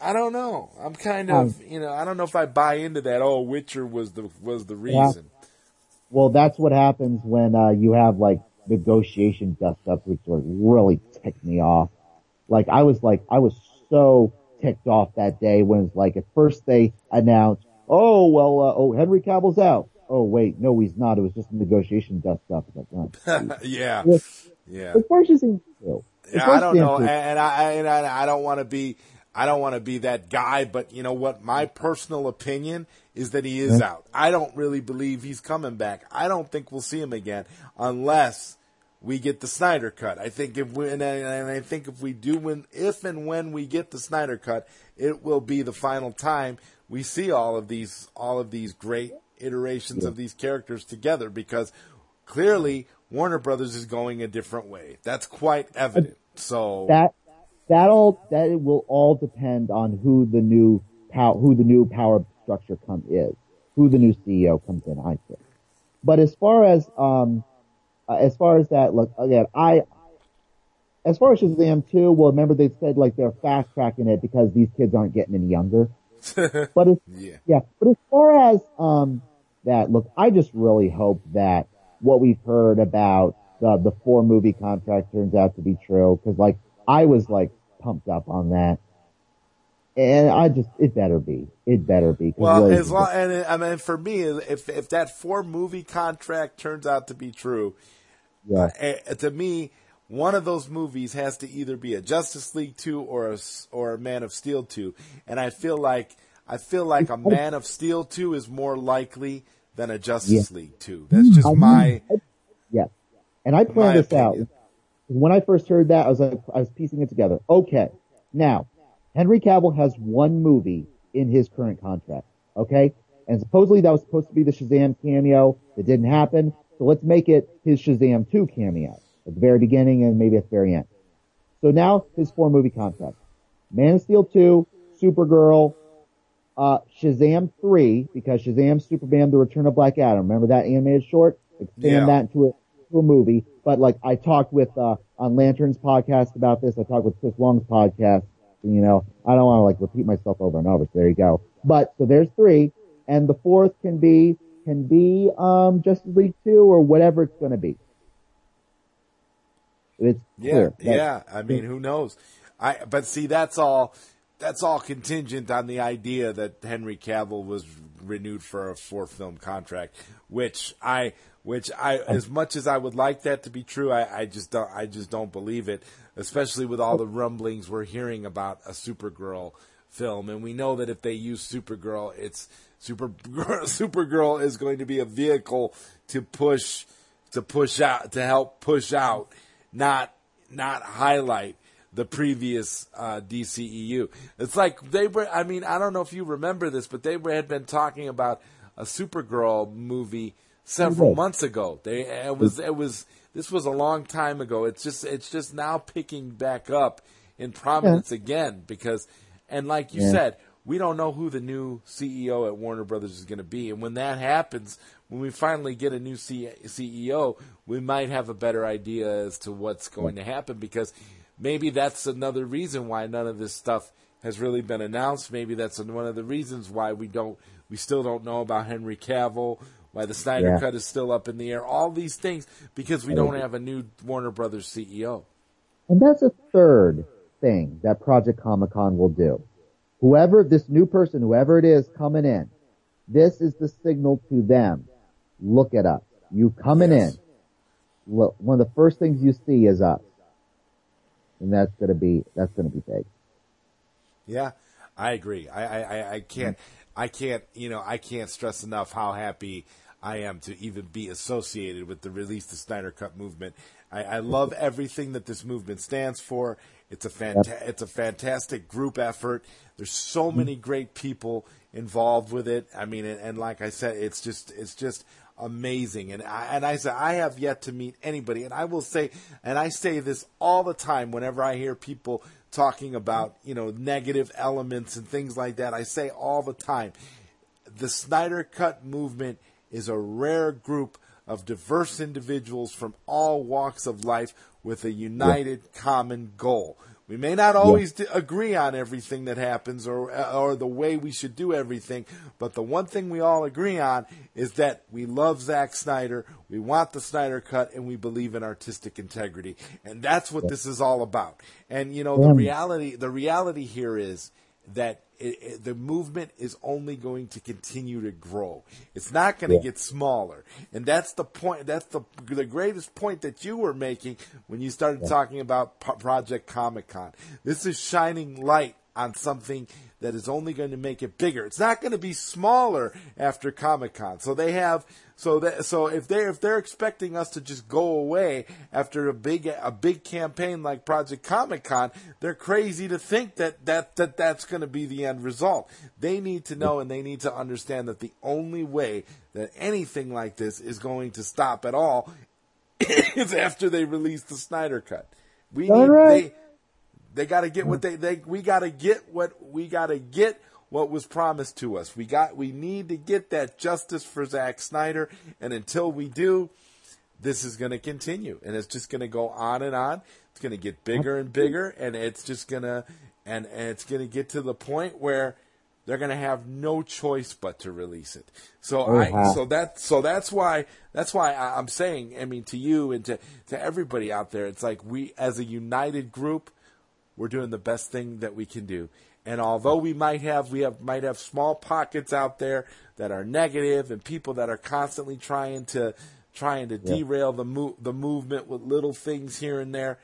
I don't know. I'm kind of you know I don't know if I buy into that. Oh, Witcher was the was the reason. well, that's what happens when uh, you have like negotiation dust up, which like, really ticked me off. Like I was like I was so ticked off that day when it's like at first they announced, oh well, uh, oh Henry Cavill's out. Oh wait, no, he's not. It was just a negotiation dust up. It's oh, yeah, Yeah. yeah. As far as two, Yeah, I don't know, and I and I, I don't want to be I don't want to be that guy, but you know what? My personal opinion is that he is out. I don't really believe he's coming back. I don't think we'll see him again unless we get the Snyder cut. I think if we, and I, and I think if we do when, if and when we get the Snyder cut, it will be the final time we see all of these, all of these great iterations of these characters together because clearly Warner Brothers is going a different way. That's quite evident. So that that all that will all depend on who the new power who the new power structure come is, who the new CEO comes in. I think. But as far as um, uh, as far as that, look again, I as far as Shazam 2, well, remember they said like they're fast tracking it because these kids aren't getting any younger. but as, yeah. yeah, but as far as um that, look, I just really hope that what we've heard about the the four movie contract turns out to be true because like I was like pumped up on that. And I just, it better be. It better be. Well, as long and it- I mean, for me, if if that four movie contract turns out to be true, yeah, eh, to me, one of those movies has to either be a Justice League two or a or a Man of Steel two, and I feel like I feel like a Man of Steel two is more likely than a Justice League two. That's just I- my yeah. And I planned this out. When I first heard that, I was like, I was piecing it together. Okay. Now, Henry Cavill has one movie in his current contract. Okay? And supposedly that was supposed to be the Shazam cameo. That didn't happen. So let's make it his Shazam 2 cameo. At the very beginning and maybe at the very end. So now his four movie contract. Man of Steel 2, Supergirl, uh, Shazam 3, because Shazam, Superman, The Return of Black Adam. Remember that animated short? Expand Yeah. that into a, to a movie. But like, I talked with, uh, on Lantern's podcast about this. I talked with Chris Long's podcast. You know, I don't want to like repeat myself over and over. So there you go. But, so there's three. And the fourth can be, can be, um, Justice League 2 or whatever it's going to be. It's Yeah, clear. Yeah. I mean, who knows? I but see, that's all. That's all contingent on the idea that Henry Cavill was renewed for a four film contract, which I, which I, as much as I would like that to be true, I, I just don't, I just don't believe it. Especially with all the rumblings we're hearing about a Supergirl film, and we know that if they use Supergirl, it's Super Supergirl is going to be a vehicle to push to push out to help push out, not not highlight the previous uh, DCEU. It's like they were. I mean, I don't know if you remember this, but they were, had been talking about a Supergirl movie several did. months ago. They it was it was this was a long time ago. It's just it's just now picking back up in prominence again because, and like you Yeah. said, we don't know who the new CEO at Warner Brothers is going to be. And when that happens, when we finally get a new C- CEO, we might have a better idea as to what's going to happen because maybe that's another reason why none of this stuff has really been announced. Maybe that's one of the reasons why we don't, we still don't know about Henry Cavill, why the Snyder Yeah. Cut is still up in the air. All these things because we don't have a new Warner Brothers CEO. And that's a third thing that Project Comic Con will do. Whoever, this new person, whoever it is coming in, this is the signal to them. Look at us. You coming Yes. in. Look, one of the first things you see is us. And that's gonna be, that's gonna be big. Yeah, I agree. I, I- I can't, I can't, you know, I can't stress enough how happy I am to even be associated with the release the Snyder Cut movement. I, I love everything that this movement stands for. It's a fanta- it's a fantastic group effort. There's so mm-hmm. many great people involved with it. I mean, and, and like I said, it's just, it's just amazing. And I, and I say, I have yet to meet anybody. And I will say, and I say this all the time whenever I hear people talking about, you know, negative elements and things like that. I say all the time, the Snyder Cut movement is a rare group of diverse individuals from all walks of life with a united common goal. We may not always d- agree on everything that happens or uh, or the way we should do everything, but the one thing we all agree on is that we love Zack Snyder, we want the Snyder cut, and we believe in artistic integrity, and that's what this is all about. And you know, the reality the reality here is that it, it- the movement is only going to continue to grow. It's not going to Yeah. get smaller, and that's the point. That's the the greatest point that you were making when you started talking about P- Project Comic Con. This is shining light on something that is only going to make it bigger. It's not going to be smaller after Comic Con. So they have so that so if they if they're expecting us to just go away after a big a big campaign like Project Comic Con, they're crazy to think that that, that that's going to be the end result. They need to know and they need to understand that the only way that anything like this is going to stop at all is after they release the Snyder cut. We need right. they they got to get what they they we got to get what we got to get what was promised to us. We got we need to get that justice for Zack Snyder, and until we do, this is going to continue, and it's just going to go on and on. It's going to get bigger and bigger, and it's just going to and, and it's going to get to the point where they're going to have no choice but to release it. So Uh-huh. so that so that's why that's why I, I'm saying I mean to you and to to everybody out there, it's like we as a united group, we're doing the best thing that we can do. And although we might have we have might have small pockets out there that are negative and people that are constantly trying to trying to derail the mo- the movement with little things here and there.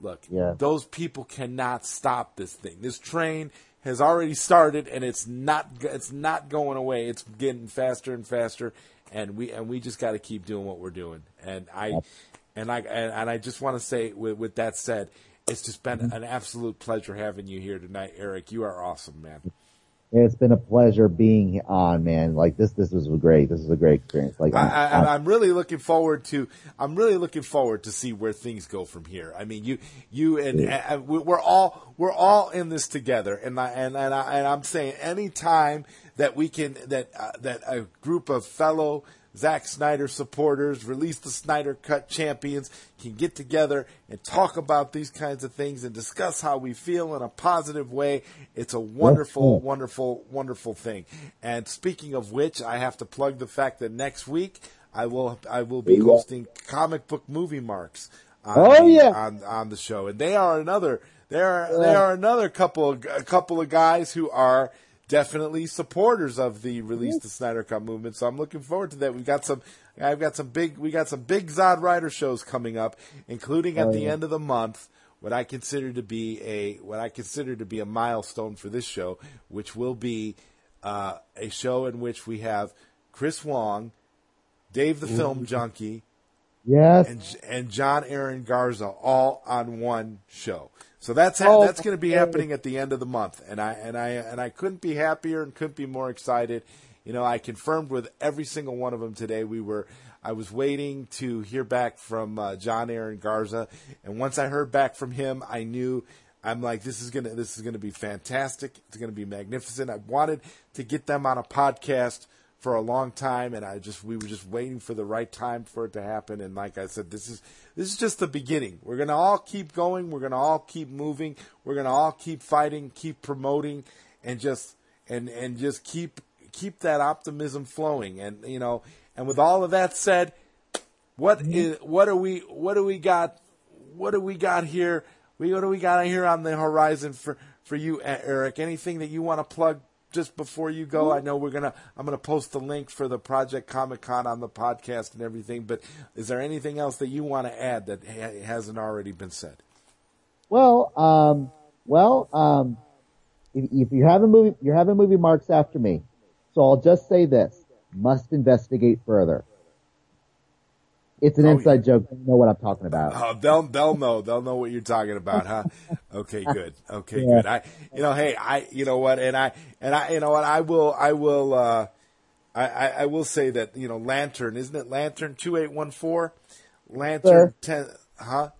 Look, Yeah. those people cannot stop this thing. This train has already started and it's not it's not going away. It's getting faster and faster and we and we just got to keep doing what we're doing. And I and I and, and I just want to say with with that said, it's just been an absolute pleasure having you here tonight, Eric. You are awesome, man. It's been a pleasure being on, man. Like this, this was great. This is a great experience. Like, I, I'm- I, I'm really looking forward to. I'm really looking forward to see where things go from here. I mean, you, you, and, and we- we're all we're all in this together. And I, and and, I, and I'm saying, any time that we can that uh, that a group of fellow Zack Snyder supporters, release the Snyder Cut champions, can get together and talk about these kinds of things and discuss how we feel in a positive way. It's a wonderful, wonderful, wonderful thing. And speaking of which, I have to plug the fact that next week I will I will be hosting comic book movie marks. On Oh, the, yeah. on on the show, and they are another they are they are another couple of, a couple of guys who are definitely supporters of the release the Snyder Cut movement. So I'm looking forward to that. We've got some I've got some big we got some big Zod Rider shows coming up, including at the end of the month what I consider to be a what I consider to be a milestone for this show, which will be uh, a show in which we have Chris Wong, Dave the Film Junkie, yes. and and John Aaron Garza all on one show. So that's ha- Oh, that's going to be happening at the end of the month, and I and I and I couldn't be happier and couldn't be more excited. You know, I confirmed with every single one of them today. We were I was waiting to hear back from uh, John Aaron Garza, and once I heard back from him, I knew. I'm like, this is gonna, this is gonna be fantastic. It's gonna be magnificent. I wanted to get them on a podcast for a long time, and I just we were just waiting for the right time for it to happen. And like I said, this is this is just the beginning. We're gonna all keep going. We're gonna all keep moving. We're gonna all keep fighting, keep promoting, and just and and just keep keep that optimism flowing. And you know, and with all of that said, what mm-hmm. is what are we what do we got what do we got here? We what do we got here on the horizon for for you, Eric? Anything that you want to plug just before you go? I know we're gonna I'm gonna post the link for the Project Comic Con on the podcast and everything. But is there anything else that you want to add that ha- hasn't already been said? Well, um, well, um, if, if you have a movie, you're having movie marks after me. So I'll just say this: must investigate further. It's an Oh, inside joke. You know what I'm talking about. Oh, they'll they'll know they'll know what you're talking about, huh? Okay, good. Okay, Yeah. good. I you know, hey, I you know what, and I and I you know what, I will I will uh I, I, I will say that, you know, Lantern, isn't it Lantern two eight one four? Lantern Sure. ten huh?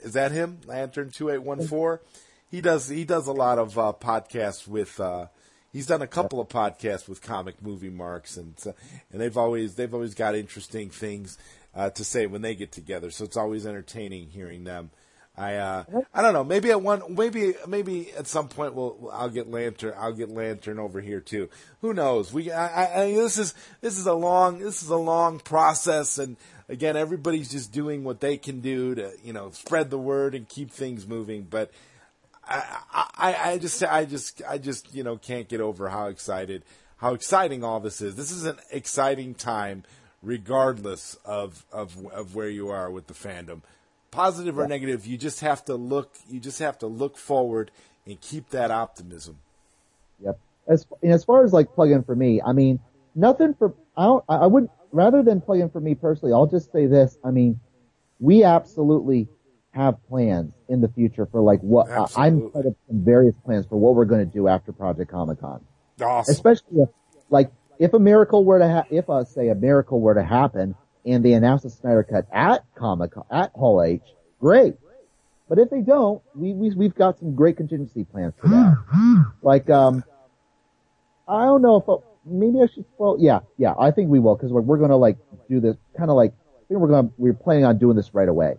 Is that him? Lantern two eight one four? He does he does a lot of uh podcasts with uh he's done a couple of podcasts with comic movie marks and and they've always they've always got interesting things uh, to say when they get together. So it's always entertaining hearing them. I uh, I don't know. Maybe at one maybe maybe at some point we'll I'll get Lantern I'll get Lantern over here too. Who knows? We I, I, I this is this is a long this is a long process and again everybody's just doing what they can do to you know spread the word and keep things moving. But I, I, I just, I just, I just, you know, can't get over how excited, how exciting all this is. This is an exciting time, regardless of of of where you are with the fandom, positive or negative. You just have to look, you just have to look forward and keep that optimism. Yep. As and as far as like plug in for me, I mean, nothing for I don't I wouldn't rather than plug in for me personally. I'll just say this. I mean, we absolutely have plans in the future for like what uh, I'm of some various plans for what we're going to do after Project Comic Con. Awesome. Especially if, like if a miracle were to ha- if uh, say a miracle were to happen and they announce the Snyder Cut at Comic Con at Hall H, great. But if they don't, we, we we've got some great contingency plans for that. like um, I don't know if uh, maybe I should. Well, yeah, yeah, I think we will because we're we're to like do this kind of like I think we're to we're planning on doing this right away,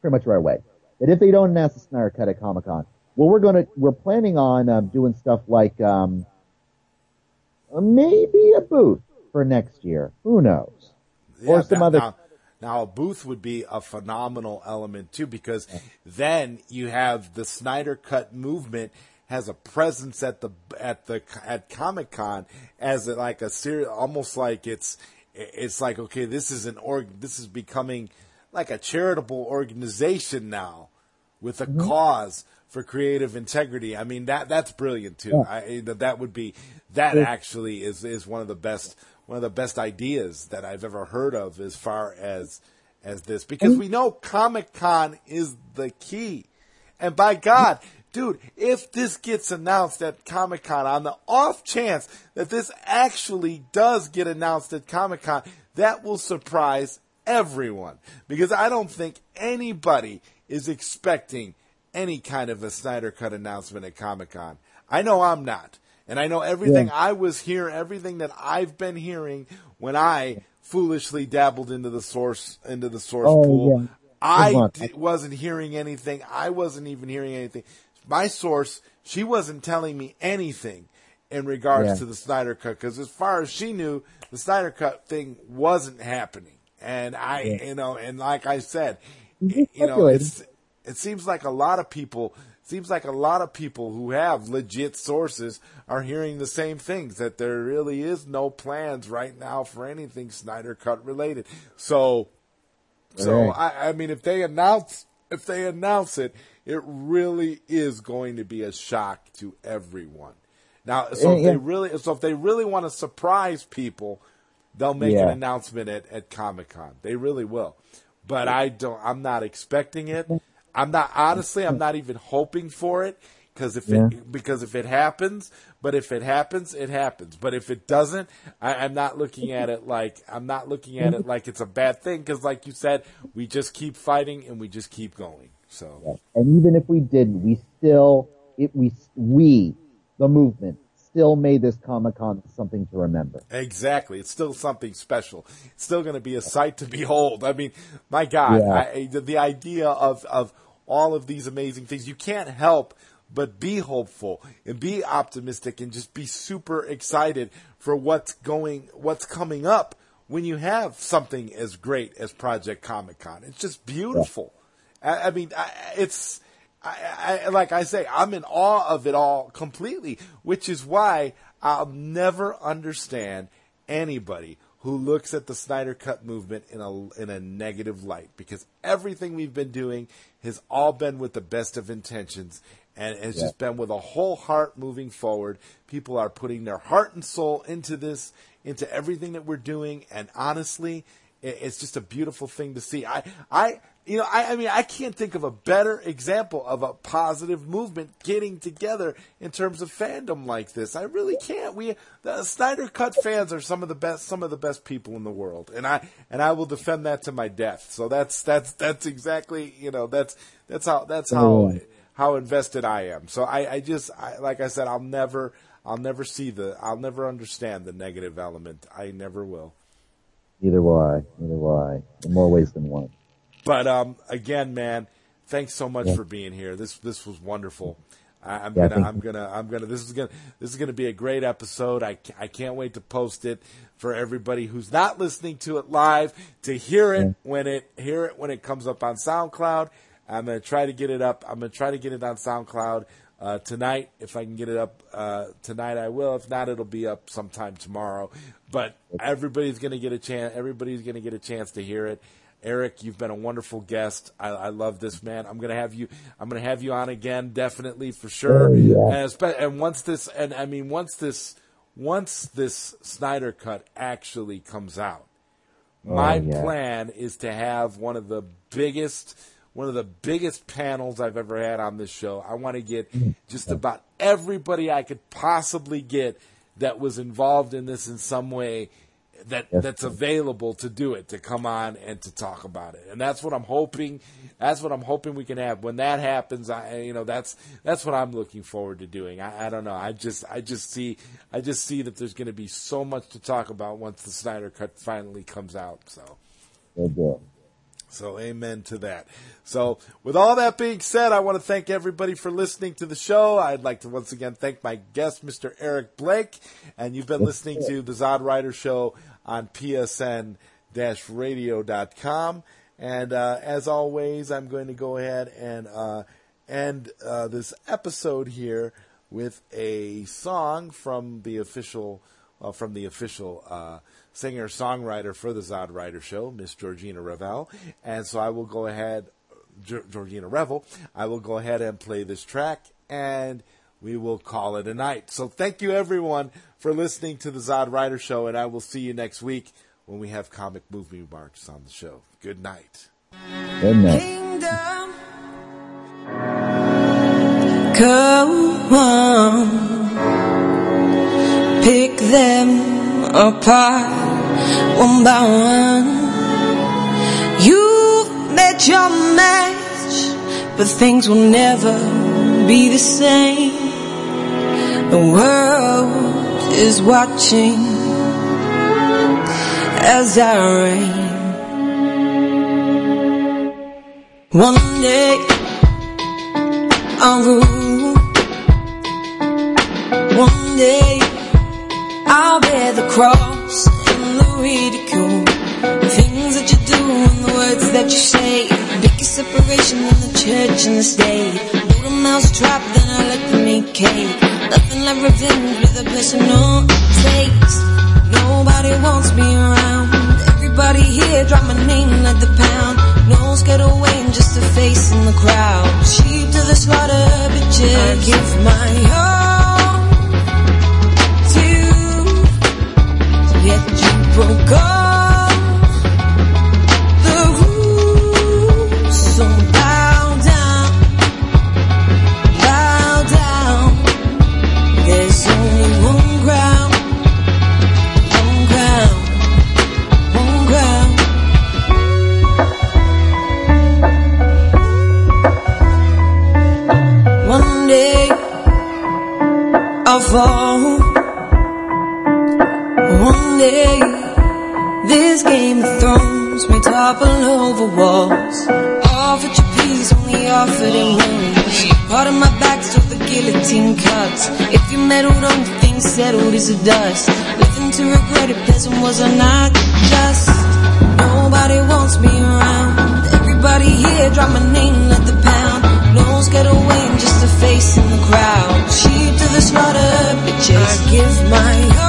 pretty much right away. That if they don't announce the Snyder Cut at Comic Con, well, we're to we're planning on um, doing stuff like um, maybe a booth for next year. Who knows? Yeah, or some other. Now, now, a booth would be a phenomenal element too, because then you have the Snyder Cut movement has a presence at the at the at Comic Con as a, like a serious, almost like it's it's like okay, this is an org, this is becoming like a charitable organization now with a mm-hmm. cause for creative integrity. I mean that that's brilliant too. Yeah. I, that would be that actually is is one of the best one of the best ideas that I've ever heard of as far as as this because we know Comic Con is the key. And by God, dude, if this gets announced at Comic Con, on the off chance that this actually does get announced at Comic Con, that will surprise everyone. Because I don't think anybody is expecting any kind of a Snyder Cut announcement at Comic Con. I know I'm not. And I know everything yeah. I was hearing, everything that I've been hearing when I foolishly dabbled into the source, into the source oh, pool. Yeah. I d- wasn't hearing anything. I wasn't even hearing anything. My source, she wasn't telling me anything in regards yeah. to the Snyder Cut because as far as she knew, the Snyder Cut thing wasn't happening. And I, you know, and like I said, you know, it's, it seems like a lot of people seems like a lot of people who have legit sources are hearing the same things that there really is no plans right now for anything Snyder Cut related. So, so right. I, I mean, if they announce if they announce it, it really is going to be a shock to everyone. Now, so if they really, so if they really want to surprise people, they'll make yeah. an announcement at, at Comic Con. They really will. But I don't. I'm not expecting it. I'm not honestly. I'm not even hoping for it because if yeah. it because if it happens, but if it happens, it happens. But if it doesn't, I, am not looking at it like I'm not looking at it like it's a bad thing because, like you said, we just keep fighting and we just keep going. So, and even if we didn't, we still it we we the movement still made this Comic Con something to remember. Exactly. It's still something special. It's still going to be a sight to behold. I mean, my God, yeah. I, the, the idea of, of all of these amazing things. You can't help but be hopeful and be optimistic and just be super excited for what's going, what's coming up when you have something as great as Project Comic Con. It's just beautiful. I, I, mean, I, it's, I, like I say, I'm in awe of it all completely, which is why I'll never understand anybody who looks at the Snyder Cut movement in a in a negative light because everything we've been doing has all been with the best of intentions and has yeah. just been with a whole heart moving forward. People are putting their heart and soul into this, into everything that we're doing, and honestly, it's just a beautiful thing to see. I I you know, I, I, mean, I can't think of a better example of a positive movement getting together in terms of fandom like this. I really can't. We the Snyder Cut fans are some of the best, some of the best people in the world, and I and I will defend that to my death. So that's that's that's exactly you know that's that's how that's how oh, how invested I am. So I, I just I, like I said, I'll never I'll never see the I'll never understand the negative element. I never will. Neither will I. Neither will I. In more ways than one. But um, again, man, thanks so much yeah. for being here. This this was wonderful. I, am yeah, gonna I'm gonna I'm gonna this is gonna this is gonna be a great episode. I I can't wait to post it for everybody who's not listening to it live to hear it yeah. when it hear it when it comes up on SoundCloud. I'm gonna try to get it up. I'm gonna try to get it on SoundCloud uh, tonight. If I can get it up uh, tonight, I will. If not, it'll be up sometime tomorrow. But everybody's gonna get a chance. Everybody's gonna get a chance to hear it Eric, you've been a wonderful guest. I, I love this man. I'm gonna have you. I'm gonna have you on again, definitely for sure. Oh, yeah. And, and once this, and I mean, once this, once this Snyder cut actually comes out, oh, my Oh, yeah. plan is to have one of the biggest one of the biggest panels I've ever had on this show. I want to get mm. just about everybody I could possibly get that was involved in this in some way that Yes. that's available to do it to come on and to talk about it. And that's what I'm hoping that's what I'm hoping we can have. When that happens, I you know that's that's what I'm looking forward to doing. I, I don't know. I just I just see I just see that there's going to be so much to talk about once the Snyder cut finally comes out. So. So amen to that. So with all that being said, I want to thank everybody for listening to the show. I'd like to once again thank my guest, Mr. Eric Blake, and you've been listening to the Zod Rider Show on PSN-radio.com. And uh, as always, I'm going to go ahead and uh, end uh, this episode here with a song from the official uh, from the official uh, singer songwriter for the Zod Rider Show, Miss Georgina Revel. And so I will go ahead, Ge- Georgina Revel. I will go ahead and play this track, and we will call it a night. So thank you everyone for listening to the Zod Rider Show, and I will see you next week when we have comic movie marks on the show. Good night. Good night. kingdom. Come on, pick them apart one by one. You've met your match, but things will never be the same. The world is watching as I reign. One day I'll rule. One day I'll bear the cross and the ridicule. The things that you do and the words that you say. Biggest separation in the church and the state. Build a mouse trap, then I let them make cake. Nothing like revenge with a personal taste. Nobody wants me around. Everybody here drop my name like the pound. No scared away and just a face in the crowd. Sheep to the slaughter, bitches. I give my all Yet you broke all the rules. So bow down, bow down. There's only one ground, one ground, one ground. One day I'll fall. Day this Game of Thrones may topple over walls. Offered you peace, only offered it once. Part of my back so the guillotine cuts. If you meddled on things settled as a dust. Living to regret it, peasant was I not just. Nobody wants me around. Everybody here drop my name like the pound. No scared away and just a face in the crowd. Sheep to the slaughter, bitches. I give my